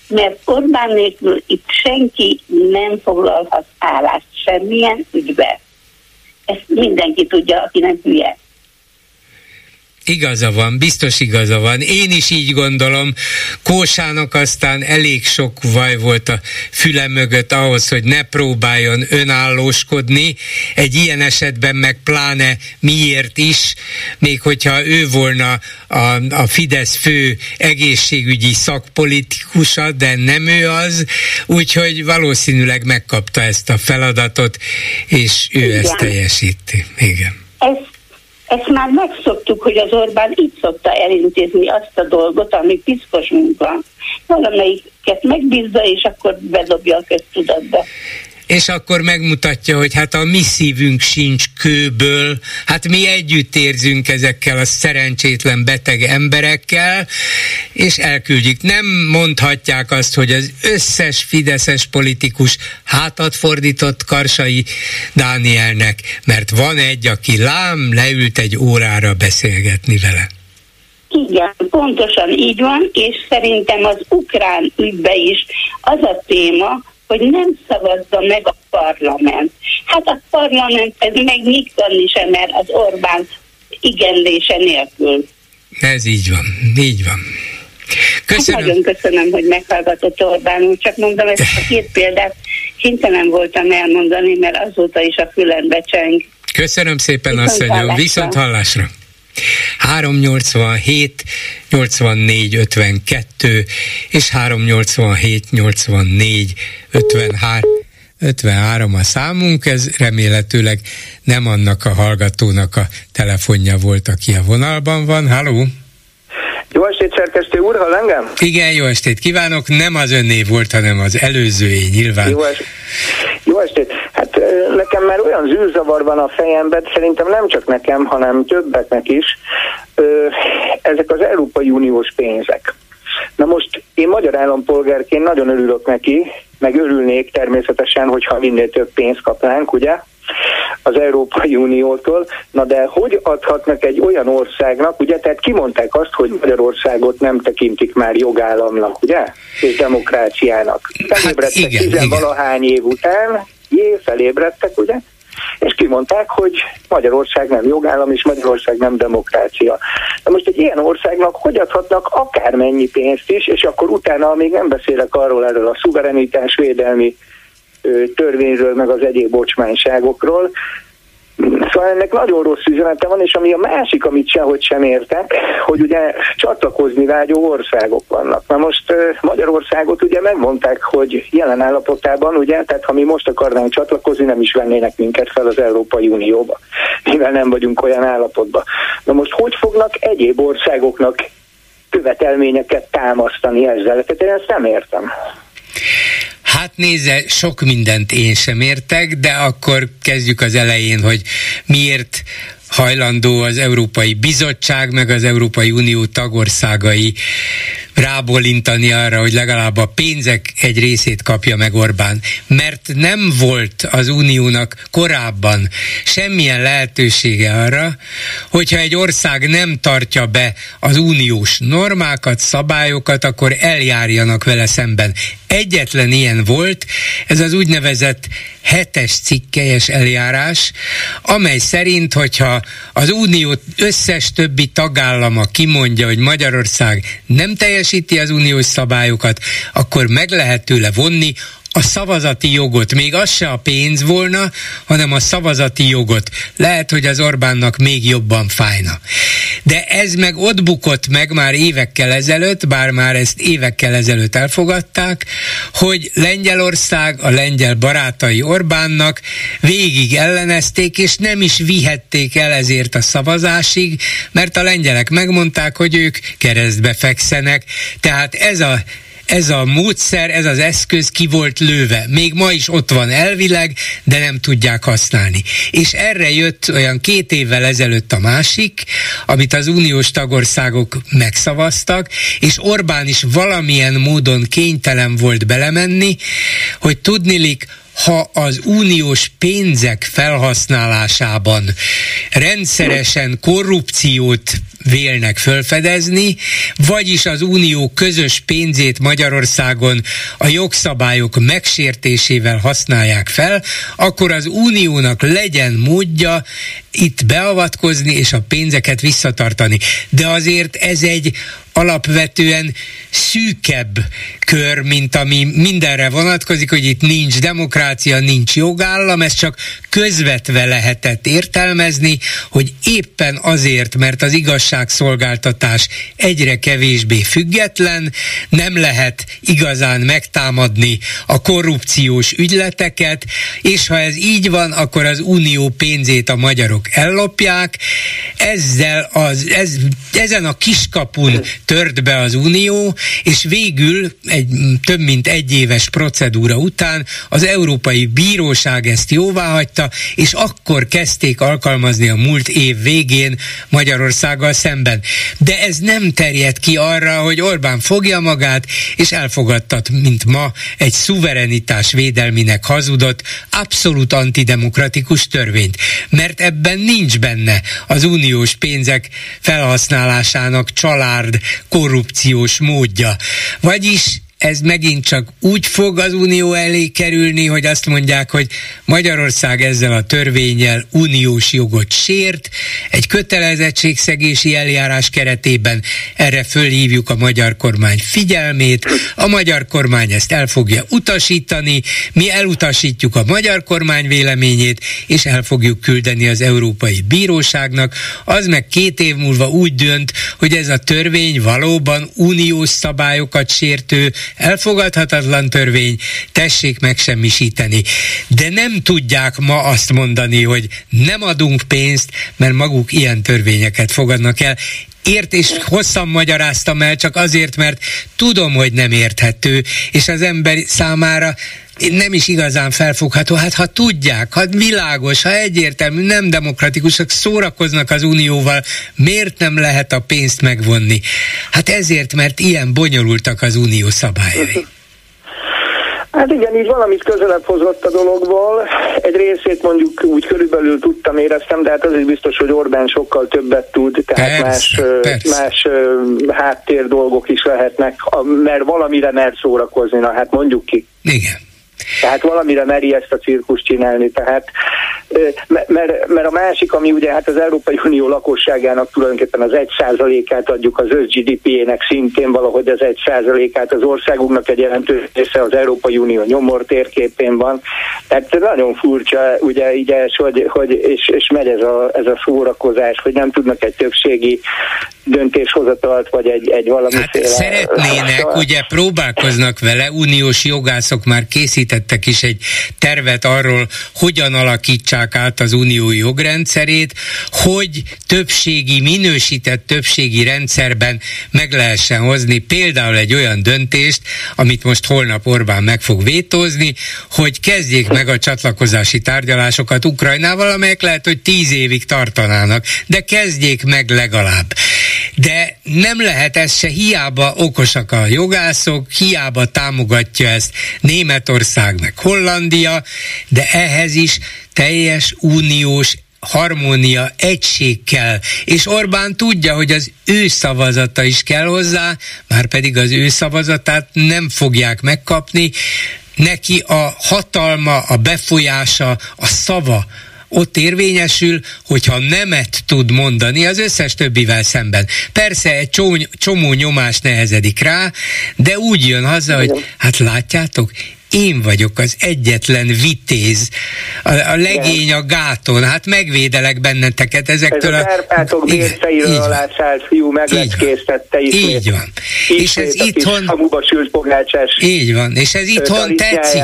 Mert Orbán nélkül itt senki nem foglalhat állást semmilyen ügybe. Ezt mindenki tudja, aki nem hülye. Igaza van, biztos igaza van. Én is így gondolom. Kósának aztán elég sok vaj volt a füle mögött ahhoz, hogy ne próbáljon önállóskodni. Egy ilyen esetben meg pláne miért is, még hogyha ő volna a, a Fidesz fő egészségügyi szakpolitikusa, de nem ő az, úgyhogy valószínűleg megkapta ezt a feladatot, és ő Igen. ezt teljesíti. Igen. Ez ezt már megszoktuk, hogy az Orbán így szokta elintézni azt a dolgot, ami piszkos munka. Valamelyiket megbízza, és akkor bedobja a köztudatba. És akkor megmutatja, hogy hát a mi szívünk sincs kőből, hát mi együtt érzünk ezekkel a szerencsétlen beteg emberekkel, és elküldjük. Nem mondhatják azt, hogy az összes fideszes politikus hátat fordított Karsai Dánielnek, mert van egy, aki lám leült egy órára beszélgetni vele. Igen, pontosan így van, és szerintem az ukrán ügybe is az a téma, hogy nem szavazza meg a parlament. Hát a parlament ez meg nyitani sem mer az Orbán igenlése nélkül. Ez így van, így van. Köszönöm. Hát nagyon köszönöm, hogy meghallgatott Orbán úr, csak mondom, ezt a két példát kénytelen voltam elmondani, mert azóta is a fülembe cseng. Köszönöm szépen, asszonyom, viszont hallásra. 387 84 52 és 387 84 53 53 a számunk, ez remélhetőleg nem annak a hallgatónak a telefonja volt, aki a vonalban van. Halló! Jó estét, szerkesztő úr, hall engem? Igen, jó estét kívánok. Nem az önné volt, hanem az előzőé nyilván. Jó, est- jó estét. Nekem már olyan zűrzavar van a fejemben, szerintem nem csak nekem, hanem többeknek is. Ezek az Európai Uniós pénzek. Na most én magyar állampolgárként nagyon örülök neki, meg örülnék természetesen, hogyha minél több pénzt kapnánk, ugye? az Európai Uniótól. Na de hogy adhatnak egy olyan országnak, ugye, tehát kimondták azt, hogy Magyarországot nem tekintik már jogállamnak, ugye, és demokráciának. Hát felébredtek hát tizenvalahány év után, jé, felébredtek, ugye, és kimondták, hogy Magyarország nem jogállam, és Magyarország nem demokrácia. Na most egy ilyen országnak hogy adhatnak akármennyi pénzt is, és akkor utána még nem beszélek arról erről a szuverenitásvédelmi törvényről, meg az egyéb bocsmányságokról. Szóval ennek nagyon rossz üzenete van, és ami a másik, amit sehogy sem értek, hogy ugye csatlakozni vágyó országok vannak. Na most Magyarországot ugye megmondták, hogy jelen állapotában, ugye, tehát ha mi most akarnánk csatlakozni, nem is vennének minket fel az Európai Unióba, mivel nem vagyunk olyan állapotban. Na most hogy fognak egyéb országoknak követelményeket támasztani ezzel? Tehát én ezt nem értem. Hát nézze, sok mindent én sem értek, de akkor kezdjük az elején, hogy miért hajlandó az Európai Bizottság, meg az Európai Unió tagországai rábólintani arra, hogy legalább a pénzek egy részét kapja meg Orbán. Mert nem volt az Uniónak korábban semmilyen lehetősége arra, hogyha egy ország nem tartja be az uniós normákat, szabályokat, akkor eljárjanak vele szemben. Egyetlen ilyen volt, ez az úgynevezett hetes cikkelyes eljárás, amely szerint, hogyha az unió összes többi tagállama kimondja, hogy Magyarország nem teljesíti az uniós szabályokat, akkor meg lehet tőle vonni a szavazati jogot. Még az se a pénz volna, hanem a szavazati jogot. Lehet, hogy az Orbánnak még jobban fájna. De ez meg ott bukott meg már évekkel ezelőtt, bár már ezt évekkel ezelőtt elfogadták, hogy Lengyelország, a lengyel barátai Orbánnak végig ellenezték, és nem is vihették el ezért a szavazásig, mert a lengyelek megmondták, hogy ők keresztbe fekszenek. Tehát ez a ez a módszer, ez az eszköz ki volt lőve. Még ma is ott van elvileg, de nem tudják használni. És erre jött olyan két évvel ezelőtt a másik, amit az uniós tagországok megszavaztak, és Orbán is valamilyen módon kénytelen volt belemenni, hogy tudnilik, ha az uniós pénzek felhasználásában rendszeresen korrupciót vélnek fölfedezni, vagyis az unió közös pénzét Magyarországon a jogszabályok megsértésével használják fel, akkor az uniónak legyen módja itt beavatkozni és a pénzeket visszatartani. De azért ez egy alapvetően szűkebb kör, mint ami mindenre vonatkozik, hogy itt nincs demokrácia, nincs jogállam, ez csak közvetve lehetett értelmezni, hogy éppen azért, mert az igazságszolgáltatás egyre kevésbé független, nem lehet igazán megtámadni a korrupciós ügyleteket, és ha ez így van, akkor az unió pénzét a magyarok ellopják. ezzel az, ez, ezen a kiskapun tört be az Unió, és végül egy több mint egy éves procedúra után az Európai Bíróság ezt jóvá hagyta, és akkor kezdték alkalmazni a múlt év végén Magyarországgal szemben. De ez nem terjed ki arra, hogy Orbán fogja magát, és elfogadtat, mint ma, egy szuverenitás védelminek hazudott, abszolút antidemokratikus törvényt. Mert ebben nincs benne az uniós pénzek felhasználásának család korrupciós módja. Vagyis ez megint csak úgy fog az Unió elé kerülni, hogy azt mondják, hogy Magyarország ezzel a törvényel uniós jogot sért, egy kötelezettségszegési eljárás keretében erre fölhívjuk a magyar kormány figyelmét, a magyar kormány ezt el fogja utasítani, mi elutasítjuk a magyar kormány véleményét, és el fogjuk küldeni az Európai Bíróságnak, az meg két év múlva úgy dönt, hogy ez a törvény valóban uniós szabályokat sértő, elfogadhatatlan törvény, tessék megsemmisíteni. De nem tudják ma azt mondani, hogy nem adunk pénzt, mert maguk ilyen törvényeket fogadnak el ért és hosszan magyaráztam el, csak azért, mert tudom, hogy nem érthető, és az ember számára nem is igazán felfogható. Hát ha tudják, ha világos, ha egyértelmű, nem demokratikusak, szórakoznak az unióval, miért nem lehet a pénzt megvonni? Hát ezért, mert ilyen bonyolultak az unió szabályai. Hát igen, így valamit közelebb hozott a dologból. Egy részét mondjuk úgy körülbelül tudtam, éreztem, de hát az is biztos, hogy Orbán sokkal többet tud, tehát persze, más, persze. más háttér dolgok is lehetnek, mert valamire mer szórakozni, na hát mondjuk ki. Igen. Tehát valamire meri ezt a cirkus csinálni. Tehát, mert, mert a másik, ami ugye hát az Európai Unió lakosságának tulajdonképpen az egy százalékát adjuk az össz GDP-ének szintén valahogy az egy százalékát az országunknak egy jelentős része az Európai Unió nyomor térképén van. Tehát nagyon furcsa, ugye így els, hogy, hogy és, és megy ez a, ez a szórakozás, hogy nem tudnak egy többségi döntéshozatalt, vagy egy, egy valamiféle... Hát szeretnének, ugye próbálkoznak vele, uniós jogászok már készítettek is egy tervet arról, hogyan alakítsák át az unió jogrendszerét, hogy többségi, minősített többségi rendszerben meg lehessen hozni például egy olyan döntést, amit most holnap Orbán meg fog vétózni, hogy kezdjék meg a csatlakozási tárgyalásokat Ukrajnával, amelyek lehet, hogy tíz évig tartanának, de kezdjék meg legalább de nem lehet ez se, hiába okosak a jogászok, hiába támogatja ezt Németország meg Hollandia, de ehhez is teljes uniós harmónia, egység kell, és Orbán tudja, hogy az ő szavazata is kell hozzá, már pedig az ő szavazatát nem fogják megkapni, neki a hatalma, a befolyása, a szava ott érvényesül, hogyha nemet tud mondani az összes többivel szemben. Persze egy csomó, csomó nyomás nehezedik rá, de úgy jön haza, hogy hát látjátok, én vagyok az egyetlen vitéz, a, a legény a gáton, hát megvédelek benneteket ezektől Ez a... Kárpátok bérceiről alá szállt fiú megleckésztette ismét. Így van. Ismét és ez itthon... Hamuba sült Így van, és ez itthon tetszik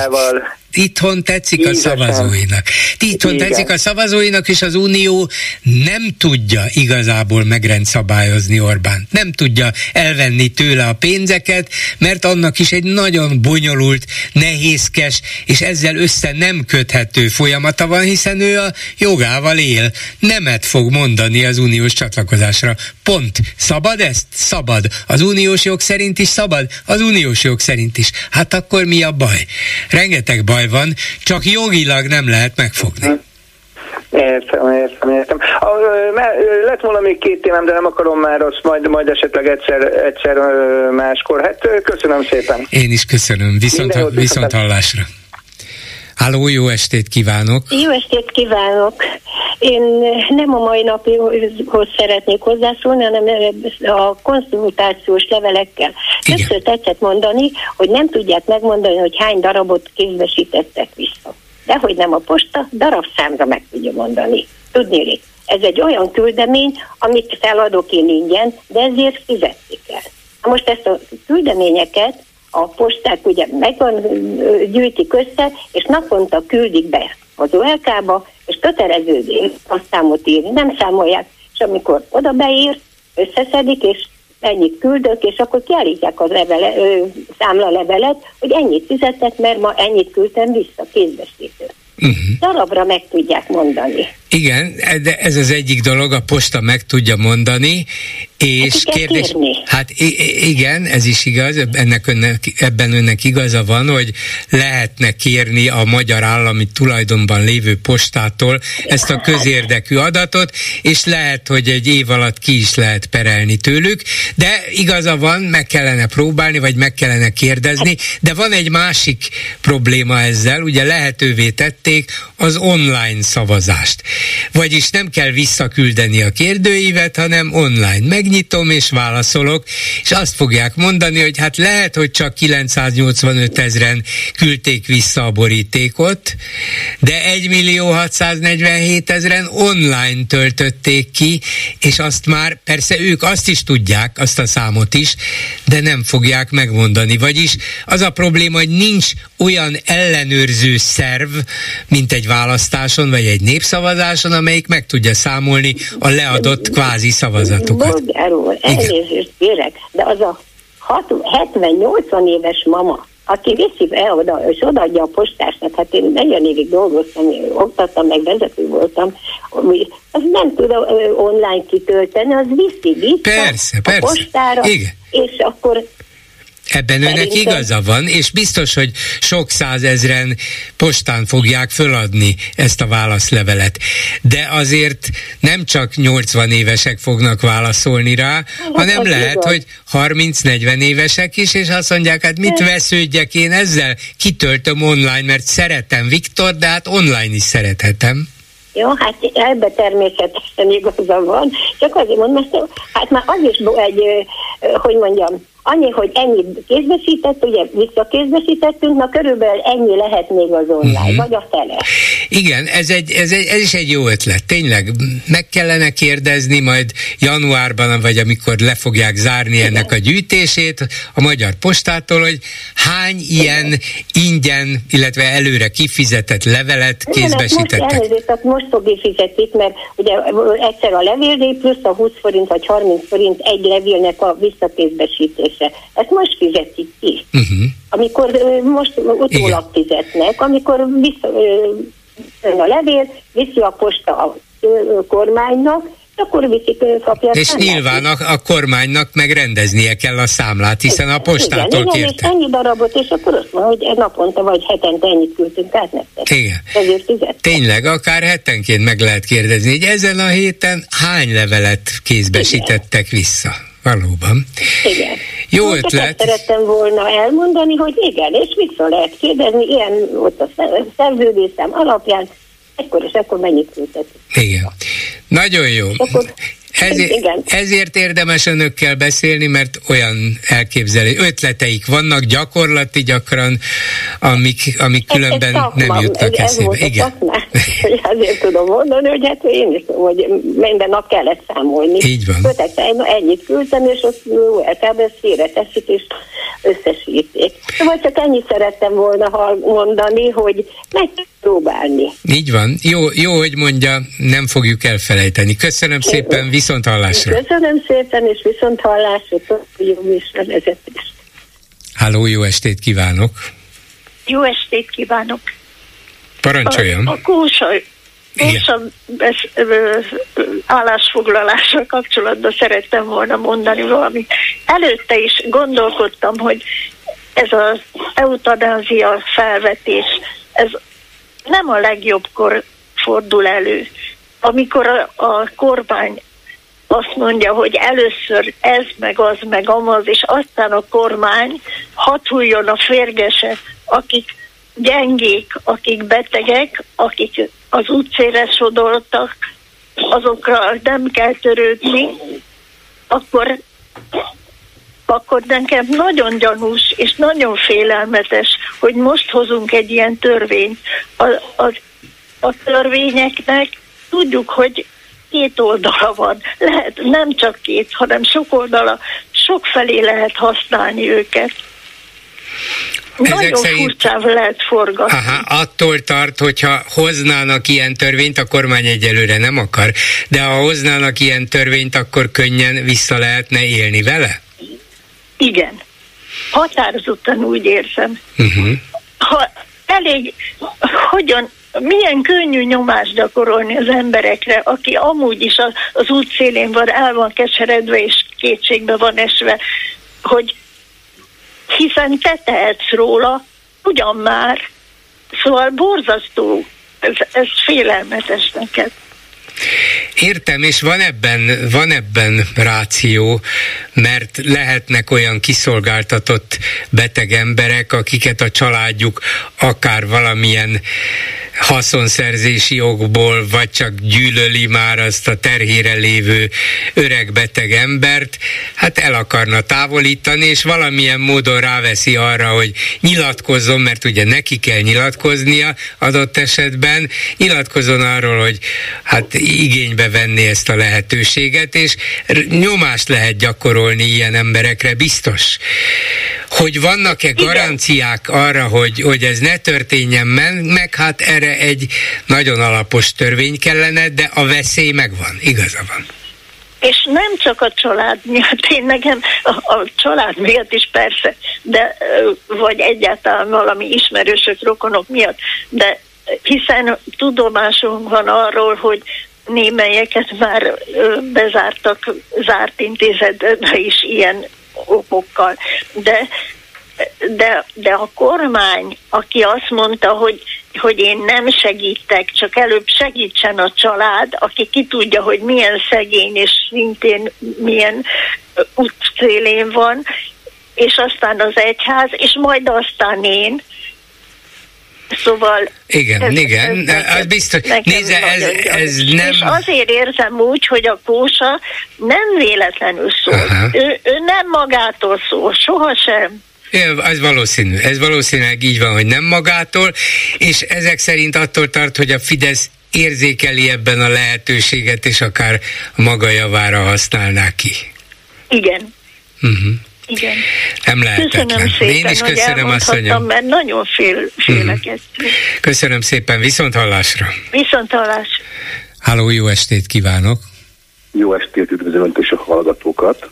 itthon tetszik Igen. a szavazóinak. Itthon Igen. tetszik a szavazóinak, és az Unió nem tudja igazából megrendszabályozni Orbán. Nem tudja elvenni tőle a pénzeket, mert annak is egy nagyon bonyolult, nehézkes, és ezzel össze nem köthető folyamata van, hiszen ő a jogával él. Nemet fog mondani az uniós csatlakozásra. Pont. Szabad ezt? Szabad. Az uniós jog szerint is szabad? Az uniós jog szerint is. Hát akkor mi a baj? Rengeteg baj baj van, csak jogilag nem lehet megfogni. Értem, értem, értem. A, lett volna még két témám, de nem akarom már azt, majd, majd esetleg egyszer, egyszer máskor. Hát köszönöm szépen. Én is köszönöm. Viszont, viszont hallásra. Háló, jó estét kívánok! Jó estét kívánok! Én nem a mai naphoz szeretnék hozzászólni, hanem a konszultációs levelekkel. Többször tetszett mondani, hogy nem tudják megmondani, hogy hány darabot kézbesítettek vissza. De hogy nem a posta, darabszámra meg tudja mondani. Tudni, ez egy olyan küldemény, amit feladok én ingyen, de ezért fizetni kell. Most ezt a küldeményeket a posták ugye megvan, gyűjtik össze, és naponta küldik be az OLK-ba, és kötelező a számot írni, nem számolják. és amikor oda beír, összeszedik, és ennyit küldök, és akkor kiállítják az levele, ö, számlalevelet, hogy ennyit fizetett, mert ma ennyit küldtem vissza kézbesítő. Uh-huh. Darabra meg tudják mondani. Igen, de ez az egyik dolog, a posta meg tudja mondani, és hát kérdés, kérni. hát igen, ez is igaz, ennek önnek, ebben önnek igaza van, hogy lehetne kérni a magyar állami tulajdonban lévő postától ezt a közérdekű adatot, és lehet, hogy egy év alatt ki is lehet perelni tőlük, de igaza van, meg kellene próbálni, vagy meg kellene kérdezni, de van egy másik probléma ezzel, ugye lehetővé tették az online szavazást. Vagyis nem kell visszaküldeni a kérdőívet, hanem online. Megnyitom és válaszolok, és azt fogják mondani, hogy hát lehet, hogy csak 985 ezeren küldték vissza a borítékot, de 1 millió 647 ezeren online töltötték ki, és azt már persze ők azt is tudják, azt a számot is, de nem fogják megmondani. Vagyis az a probléma, hogy nincs olyan ellenőrző szerv, mint egy választáson vagy egy népszavazás, szavazáson, amelyik meg tudja számolni a leadott kvázi szavazatokat. Bolgár úr, elnézést kérek, de az a 70-80 éves mama, aki viszi el oda, és odaadja a postásnak, hát én 40 évig dolgoztam, oktattam, meg vezető voltam, az nem tud online kitölteni, az viszi vissza persze, a persze. postára, Igen. és akkor Ebben Szerintem... önnek igaza van, és biztos, hogy sok százezren postán fogják föladni ezt a válaszlevelet. De azért nem csak 80 évesek fognak válaszolni rá, hát, hanem lehet, igaz. hogy 30-40 évesek is, és azt mondják, hát mit vesződjek én ezzel? Kitöltöm online, mert szeretem Viktor, de hát online is szerethetem. Jó, hát ebbe természetesen igaza van, csak azért mondom, hát már az is egy, hogy mondjam, Annyi, hogy ennyit kézbesített, ugye visszakézbesítettünk, na körülbelül ennyi lehet még az online, uh-huh. vagy a fele. Igen, ez, egy, ez, egy, ez is egy jó ötlet. Tényleg meg kellene kérdezni majd januárban, vagy amikor le fogják zárni Igen. ennek a gyűjtését a Magyar Postától, hogy hány ilyen Igen. ingyen, illetve előre kifizetett levelet kézbesítettek. Most, elnézést, most fogja fizetik, mert ugye egyszer a levélre plusz a 20 forint vagy 30 forint egy levélnek a visszakézbesítés fizetése. Ezt most fizetik ki. Uh-huh. Amikor most utólag fizetnek, amikor vissza, a levél, viszi a posta a kormánynak, akkor viszik, kapja És számlát. nyilván a, a kormánynak megrendeznie kell a számlát, hiszen a postától igen, igen, kérte. ennyi darabot, és akkor azt mondja, hogy naponta vagy hetente ennyit küldtünk át nektek. Igen. Ezért fizettek. Tényleg, akár hetenként meg lehet kérdezni, hogy ezen a héten hány levelet kézbesítettek igen. vissza? Valóban. Igen. Jó Most ötlet. szerettem volna elmondani, hogy igen, és vissza lehet kérdezni, ilyen ott a szerződésem alapján, ekkor és ekkor mennyit küldtetik. Igen. Nagyon jó. Akkor ezért, ezért érdemes önökkel beszélni, mert olyan elképzelő ötleteik vannak, gyakorlati gyakran, amik, amik különben ez, ez nem jutnak ez, eszébe. Ez Igen. azért tudom mondani, hogy hát én is tudom, hogy minden nap kellett számolni. Így van. Kötek, ennyit küldtem, és azt LKB ezt félreteszik, és összesíték. Szóval csak ennyit szerettem volna mondani, hogy meg próbálni. Így van. Jó, jó, hogy mondja, nem fogjuk elfelejteni. Köszönöm szépen, viszont hallásra. Köszönöm szépen, és viszont hallásra. Jó műsorvezetést. Háló, jó estét kívánok! Jó estét kívánok! Parancsoljon! A, a kósa, kósa állásfoglalással kapcsolatban szerettem volna mondani valamit. Előtte is gondolkodtam, hogy ez az eutanázia felvetés, ez nem a legjobbkor fordul elő. Amikor a, a kormány azt mondja, hogy először ez, meg az, meg amaz, és aztán a kormány hatuljon a férgese, akik gyengék, akik betegek, akik az utcére sodoltak, azokra nem kell törődni, akkor, akkor nekem nagyon gyanús és nagyon félelmetes, hogy most hozunk egy ilyen törvényt. A, a, a törvényeknek tudjuk, hogy két oldala van. Lehet nem csak két, hanem sok oldala, sok felé lehet használni őket. Nagyon szerint... furcsán lehet forgatni. Aha, attól tart, hogyha hoznának ilyen törvényt, a kormány egyelőre nem akar, de ha hoznának ilyen törvényt, akkor könnyen vissza lehetne élni vele? Igen. Határozottan úgy érzem. Uh-huh. Ha elég, hogyan, milyen könnyű nyomást gyakorolni az emberekre, aki amúgy is az, az útszélén van, el van keseredve és kétségbe van esve, hogy hiszen te tehetsz róla, ugyan már. Szóval borzasztó, ez, ez félelmetes neked. Értem, és van ebben, van ebben ráció, mert lehetnek olyan kiszolgáltatott beteg emberek, akiket a családjuk akár valamilyen haszonszerzési okból, vagy csak gyűlöli már azt a terhére lévő öreg beteg embert, hát el akarna távolítani, és valamilyen módon ráveszi arra, hogy nyilatkozzon, mert ugye neki kell nyilatkoznia adott esetben, nyilatkozzon arról, hogy hát igénybe venni ezt a lehetőséget, és nyomást lehet gyakorolni ilyen emberekre, biztos. Hogy vannak-e garanciák arra, hogy, hogy ez ne történjen meg, hát erre egy nagyon alapos törvény kellene, de a veszély megvan, igaza van és nem csak a család miatt, én nekem a, a család miatt is persze, de vagy egyáltalán valami ismerősök, rokonok miatt, de hiszen tudomásunk van arról, hogy némelyeket már bezártak zárt intézetbe is ilyen okokkal. De, de, de a kormány, aki azt mondta, hogy, hogy én nem segítek, csak előbb segítsen a család, aki ki tudja, hogy milyen szegény és szintén milyen útszélén van, és aztán az egyház, és majd aztán én, Szóval... Igen, ez, igen, ez, ez, ez biztos. Nézze, ez, ez nem... És azért érzem úgy, hogy a kósa nem véletlenül szól. Ő, ő nem magától szól, sohasem. Ez valószínű, ez valószínűleg így van, hogy nem magától, és ezek szerint attól tart, hogy a Fidesz érzékeli ebben a lehetőséget, és akár maga javára használná ki. Igen. Uh-huh. Igen. Nem lehetetlen. Köszönöm szépen, Én is köszönöm, asszonyom. mert nagyon fél, félek ezt. Köszönöm szépen, viszont hallásra. Viszont hallás. Háló, jó estét kívánok. Jó estét, üdvözlöm és a hallgatókat.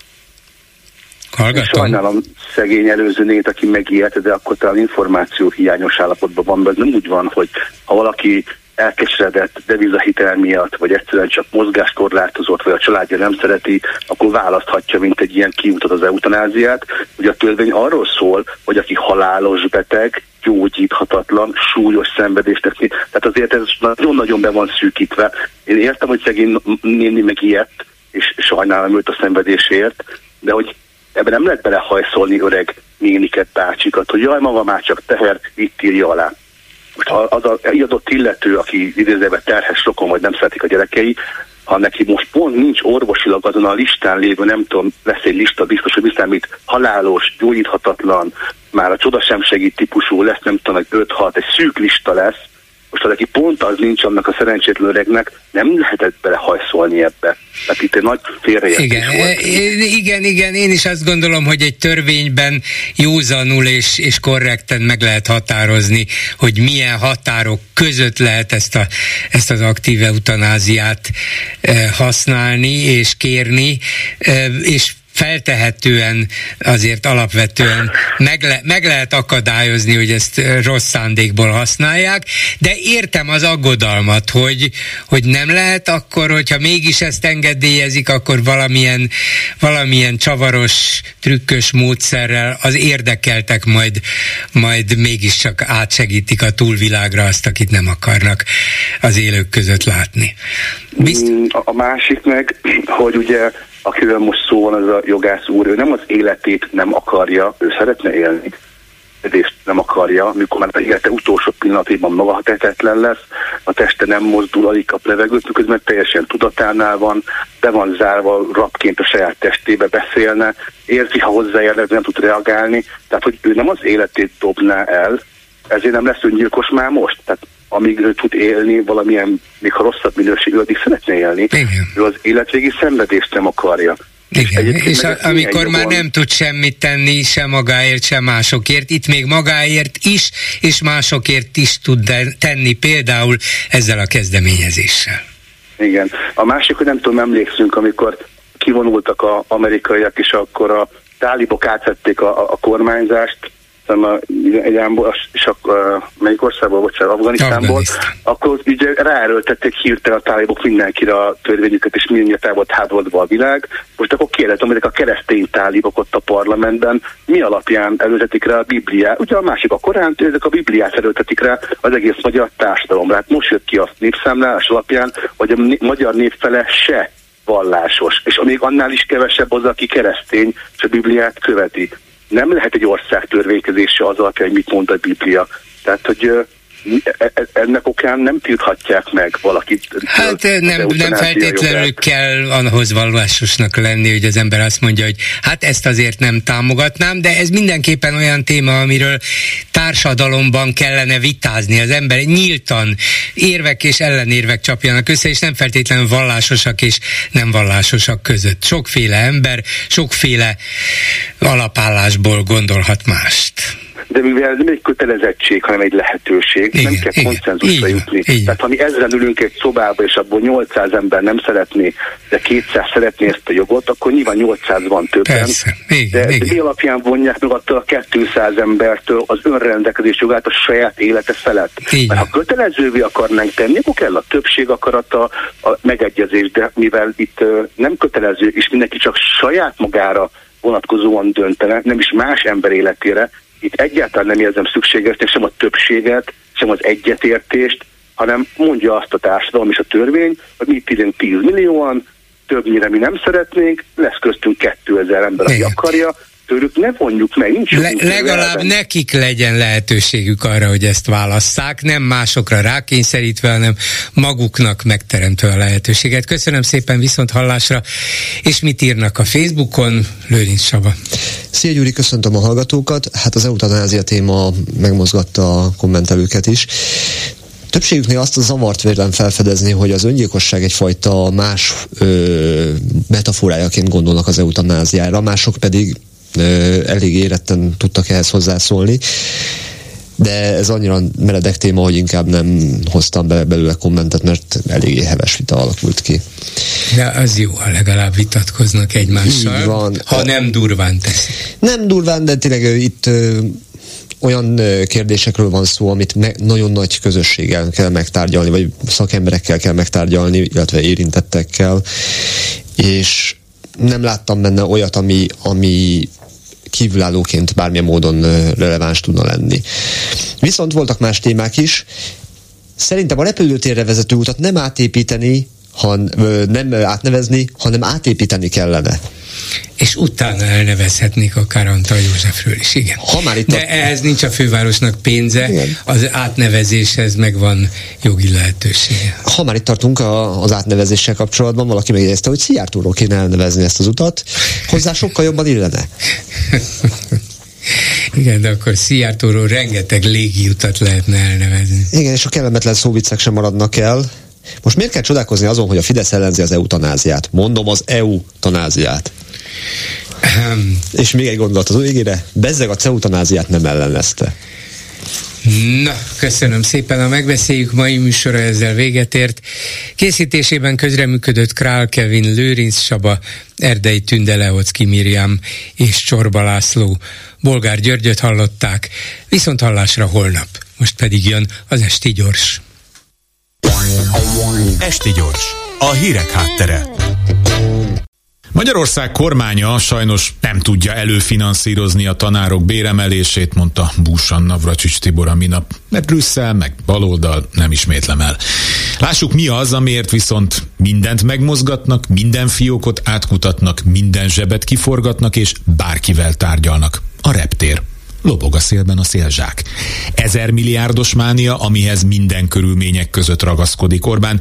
Hallgatom. Sajnálom szegény előzőnét, aki megijedt, de akkor talán információ hiányos állapotban van, de nem úgy van, hogy ha valaki elkeseredett devizahitel miatt, vagy egyszerűen csak mozgáskorlátozott, vagy a családja nem szereti, akkor választhatja, mint egy ilyen kiutat az eutanáziát. Ugye a törvény arról szól, hogy aki halálos beteg, gyógyíthatatlan, súlyos szenvedést teszi. Tehát azért ez nagyon-nagyon be van szűkítve. Én értem, hogy szegény néni meg ilyet, és sajnálom őt a szenvedésért, de hogy ebben nem lehet belehajszolni öreg néniket, bácsikat, hogy jaj, maga már csak teher, itt írja alá. Most az a adott illető, aki idézőben terhes rokon, vagy nem szeretik a gyerekei, ha neki most pont nincs orvosilag azon a listán lévő, nem tudom, lesz egy lista biztos, hogy mit halálos, gyógyíthatatlan, már a csoda sem segít típusú lesz, nem tudom, egy 5-6, egy szűk lista lesz, most az, aki pont az nincs annak a szerencsétlen öregnek, nem lehetett belehajszolni ebbe. Tehát itt egy nagy félreértés igen, volt. Igen, igen, én is azt gondolom, hogy egy törvényben józanul és, és korrekten meg lehet határozni, hogy milyen határok között lehet ezt, a, ezt az aktív eutanáziát használni és kérni, és feltehetően azért alapvetően meg, le, meg lehet akadályozni, hogy ezt rossz szándékból használják, de értem az aggodalmat, hogy, hogy nem lehet akkor, hogyha mégis ezt engedélyezik, akkor valamilyen, valamilyen csavaros, trükkös módszerrel az érdekeltek majd, majd mégiscsak átsegítik a túlvilágra azt, akit nem akarnak az élők között látni. Bizt... Mm, a másik meg, hogy ugye akiről most szó van, az a jogász úr, ő nem az életét nem akarja, ő szeretne élni, és nem akarja, mikor már az élete utolsó pillanatében maga tehetetlen lesz, a teste nem mozdul, alig kap levegőt, miközben teljesen tudatánál van, be van zárva rapként a saját testébe beszélne, érzi, ha hozzáérnek, nem tud reagálni, tehát hogy ő nem az életét dobná el, ezért nem lesz öngyilkos már most. Tehát amíg ő tud élni valamilyen, még ha rosszabb minőségű, addig szeretne élni. Igen. Ő az életvégi szenvedést nem akarja. Igen, és, és a, amikor már nem tud semmit tenni, se magáért, se másokért, itt még magáért is, és másokért is tud tenni, például ezzel a kezdeményezéssel. Igen. A másik, hogy nem tudom, emlékszünk, amikor kivonultak az amerikaiak, és akkor a tálibok átvették a, a, a kormányzást, a Iránból, és akkor melyik országból, bocsánat, Afganisztánból, Afganisztán. akkor ugye ráerőltették hirtelen a tálibok mindenkire a törvényüket, és mindjárt el volt hátvodva a világ. Most akkor kérdezem, hogy a keresztény tálibok ott a parlamentben mi alapján erőltetik rá a Bibliát? Ugye a másik a Koránt, ezek a Bibliát erőltetik rá az egész magyar társadalomra. Hát most jött ki a népszámlálás alapján, hogy a magyar népfele se vallásos, és még annál is kevesebb az, aki keresztény, és a Bibliát követi nem lehet egy ország törvénykezése az alapján, hogy mit mond a Biblia. Tehát, hogy ennek okán nem tilthatják meg valakit. Hát nem, nem feltétlenül kell ahhoz vallásosnak lenni, hogy az ember azt mondja, hogy hát ezt azért nem támogatnám, de ez mindenképpen olyan téma, amiről társadalomban kellene vitázni. Az ember nyíltan érvek és ellenérvek csapjanak össze, és nem feltétlenül vallásosak és nem vallásosak között. Sokféle ember, sokféle alapállásból gondolhat mást de mivel nem egy kötelezettség, hanem egy lehetőség, igen, nem kell igen, konszenzusra igen, jutni. Igen. Tehát ha mi ezzel ülünk egy szobába, és abból 800 ember nem szeretné, de 200 szeretné ezt a jogot, akkor nyilván 800 van többen. Persze, igen, de, igen. de mi alapján vonják meg attól a 200 embertől az önrendelkezés jogát a saját élete felett? Igen. Mert ha kötelezővé akarnánk tenni, akkor kell a többség akarata, a megegyezés, de mivel itt nem kötelező, és mindenki csak saját magára vonatkozóan döntene, nem is más ember életére, itt egyáltalán nem érzem szükségesnek sem a többséget, sem az egyetértést, hanem mondja azt a társadalom és a törvény, hogy mi 10 millióan, többnyire mi nem szeretnénk, lesz köztünk 2000 ember, aki akarja, tőlük ne vonjuk meg, nincs Le, Legalább elben. nekik legyen lehetőségük arra, hogy ezt válasszák, nem másokra rákényszerítve, hanem maguknak megteremtve a lehetőséget. Köszönöm szépen viszont hallásra, és mit írnak a Facebookon, Lőrinc Saba. Szia Gyuri, köszöntöm a hallgatókat. Hát az eutanázia téma megmozgatta a kommentelőket is. Többségüknél azt a zavart vélem felfedezni, hogy az öngyilkosság egyfajta más ö, metaforájaként gondolnak az eutanáziára, mások pedig elég éretten tudtak ehhez hozzászólni de ez annyira meredek téma, hogy inkább nem hoztam be belőle kommentet, mert elég heves vita alakult ki. De az jó, ha legalább vitatkoznak egymással, Így van. ha nem durván teszik. Nem durván, de tényleg itt olyan kérdésekről van szó, amit me- nagyon nagy közösséggel kell megtárgyalni, vagy szakemberekkel kell megtárgyalni, illetve érintettekkel, és nem láttam benne olyat, ami, ami kívülállóként bármilyen módon releváns tudna lenni. Viszont voltak más témák is. Szerintem a repülőtérre vezető utat nem átépíteni, han, nem átnevezni, hanem átépíteni kellene. És utána elnevezhetnék akár Antal Józsefről is, igen. Ha már itt De a... ehhez nincs a fővárosnak pénze, igen. az átnevezéshez meg van jogi lehetősége. Ha már itt tartunk a, az átnevezéssel kapcsolatban, valaki megjegyezte, hogy Szijjártóról kéne elnevezni ezt az utat, hozzá sokkal jobban illene. Igen, de akkor Szijjártóról rengeteg légiutat lehetne elnevezni. Igen, és a kellemetlen szóvicek sem maradnak el. Most miért kell csodálkozni azon, hogy a Fidesz ellenzi az eutanáziát? Mondom az EU-tanáziát. És még egy gondolat az végére. Bezzeg a eutanáziát nem ellenezte. Na, köszönöm szépen a megbeszéljük mai műsora ezzel véget ért. Készítésében közreműködött Král Kevin, Lőrinc Saba, Erdei Tünde Leocki Miriam és Csorba László. Bolgár Györgyöt hallották, viszont hallásra holnap. Most pedig jön az Esti Gyors. Esti Gyors, a hírek háttere. Magyarország kormánya sajnos nem tudja előfinanszírozni a tanárok béremelését, mondta Búsan Navracsics Tibor a minap, mert Brüsszel meg baloldal nem ismétlem el. Lássuk mi az, amiért viszont mindent megmozgatnak, minden fiókot átkutatnak, minden zsebet kiforgatnak és bárkivel tárgyalnak. A reptér. Lobog a szélben a szélzsák. Ezer milliárdos mánia, amihez minden körülmények között ragaszkodik Orbán.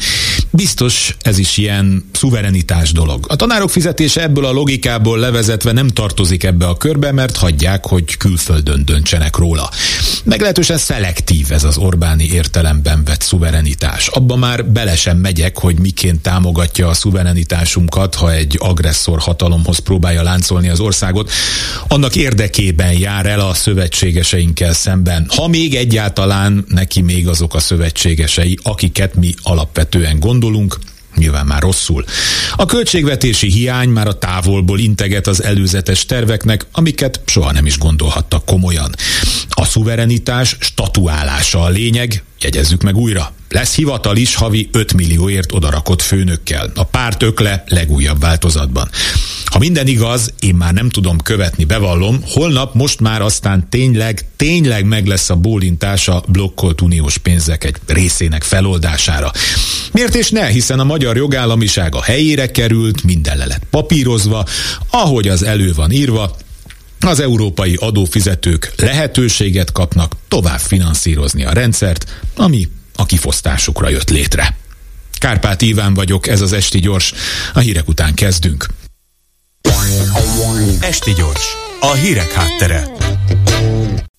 Biztos ez is ilyen szuverenitás dolog. A tanárok fizetése ebből a logikából levezetve nem tartozik ebbe a körbe, mert hagyják, hogy külföldön döntsenek róla. Meglehetősen szelektív ez az Orbáni értelemben vett szuverenitás. Abba már bele sem megyek, hogy miként támogatja a szuverenitásunkat, ha egy agresszor hatalomhoz próbálja láncolni az országot. Annak érdekében jár el a szövetségeseinkkel szemben, ha még egyáltalán neki még azok a szövetségesei, akiket mi alapvetően gondolunk, nyilván már rosszul. A költségvetési hiány már a távolból integet az előzetes terveknek, amiket soha nem is gondolhattak komolyan. A szuverenitás statuálása a lényeg, jegyezzük meg újra. Lesz hivatal is havi 5 millióért odarakott főnökkel. A párt ökle legújabb változatban. Ha minden igaz, én már nem tudom követni, bevallom, holnap most már aztán tényleg, tényleg meg lesz a bólintás a blokkolt uniós pénzek egy részének feloldására. Miért és ne, hiszen a magyar jogállamiság a helyére került, minden le lett papírozva, ahogy az elő van írva, az európai adófizetők lehetőséget kapnak tovább finanszírozni a rendszert, ami a kifosztásukra jött létre. Kárpát Iván vagyok, ez az Esti Gyors. A hírek után kezdünk. Esti Gyors, a hírek háttere.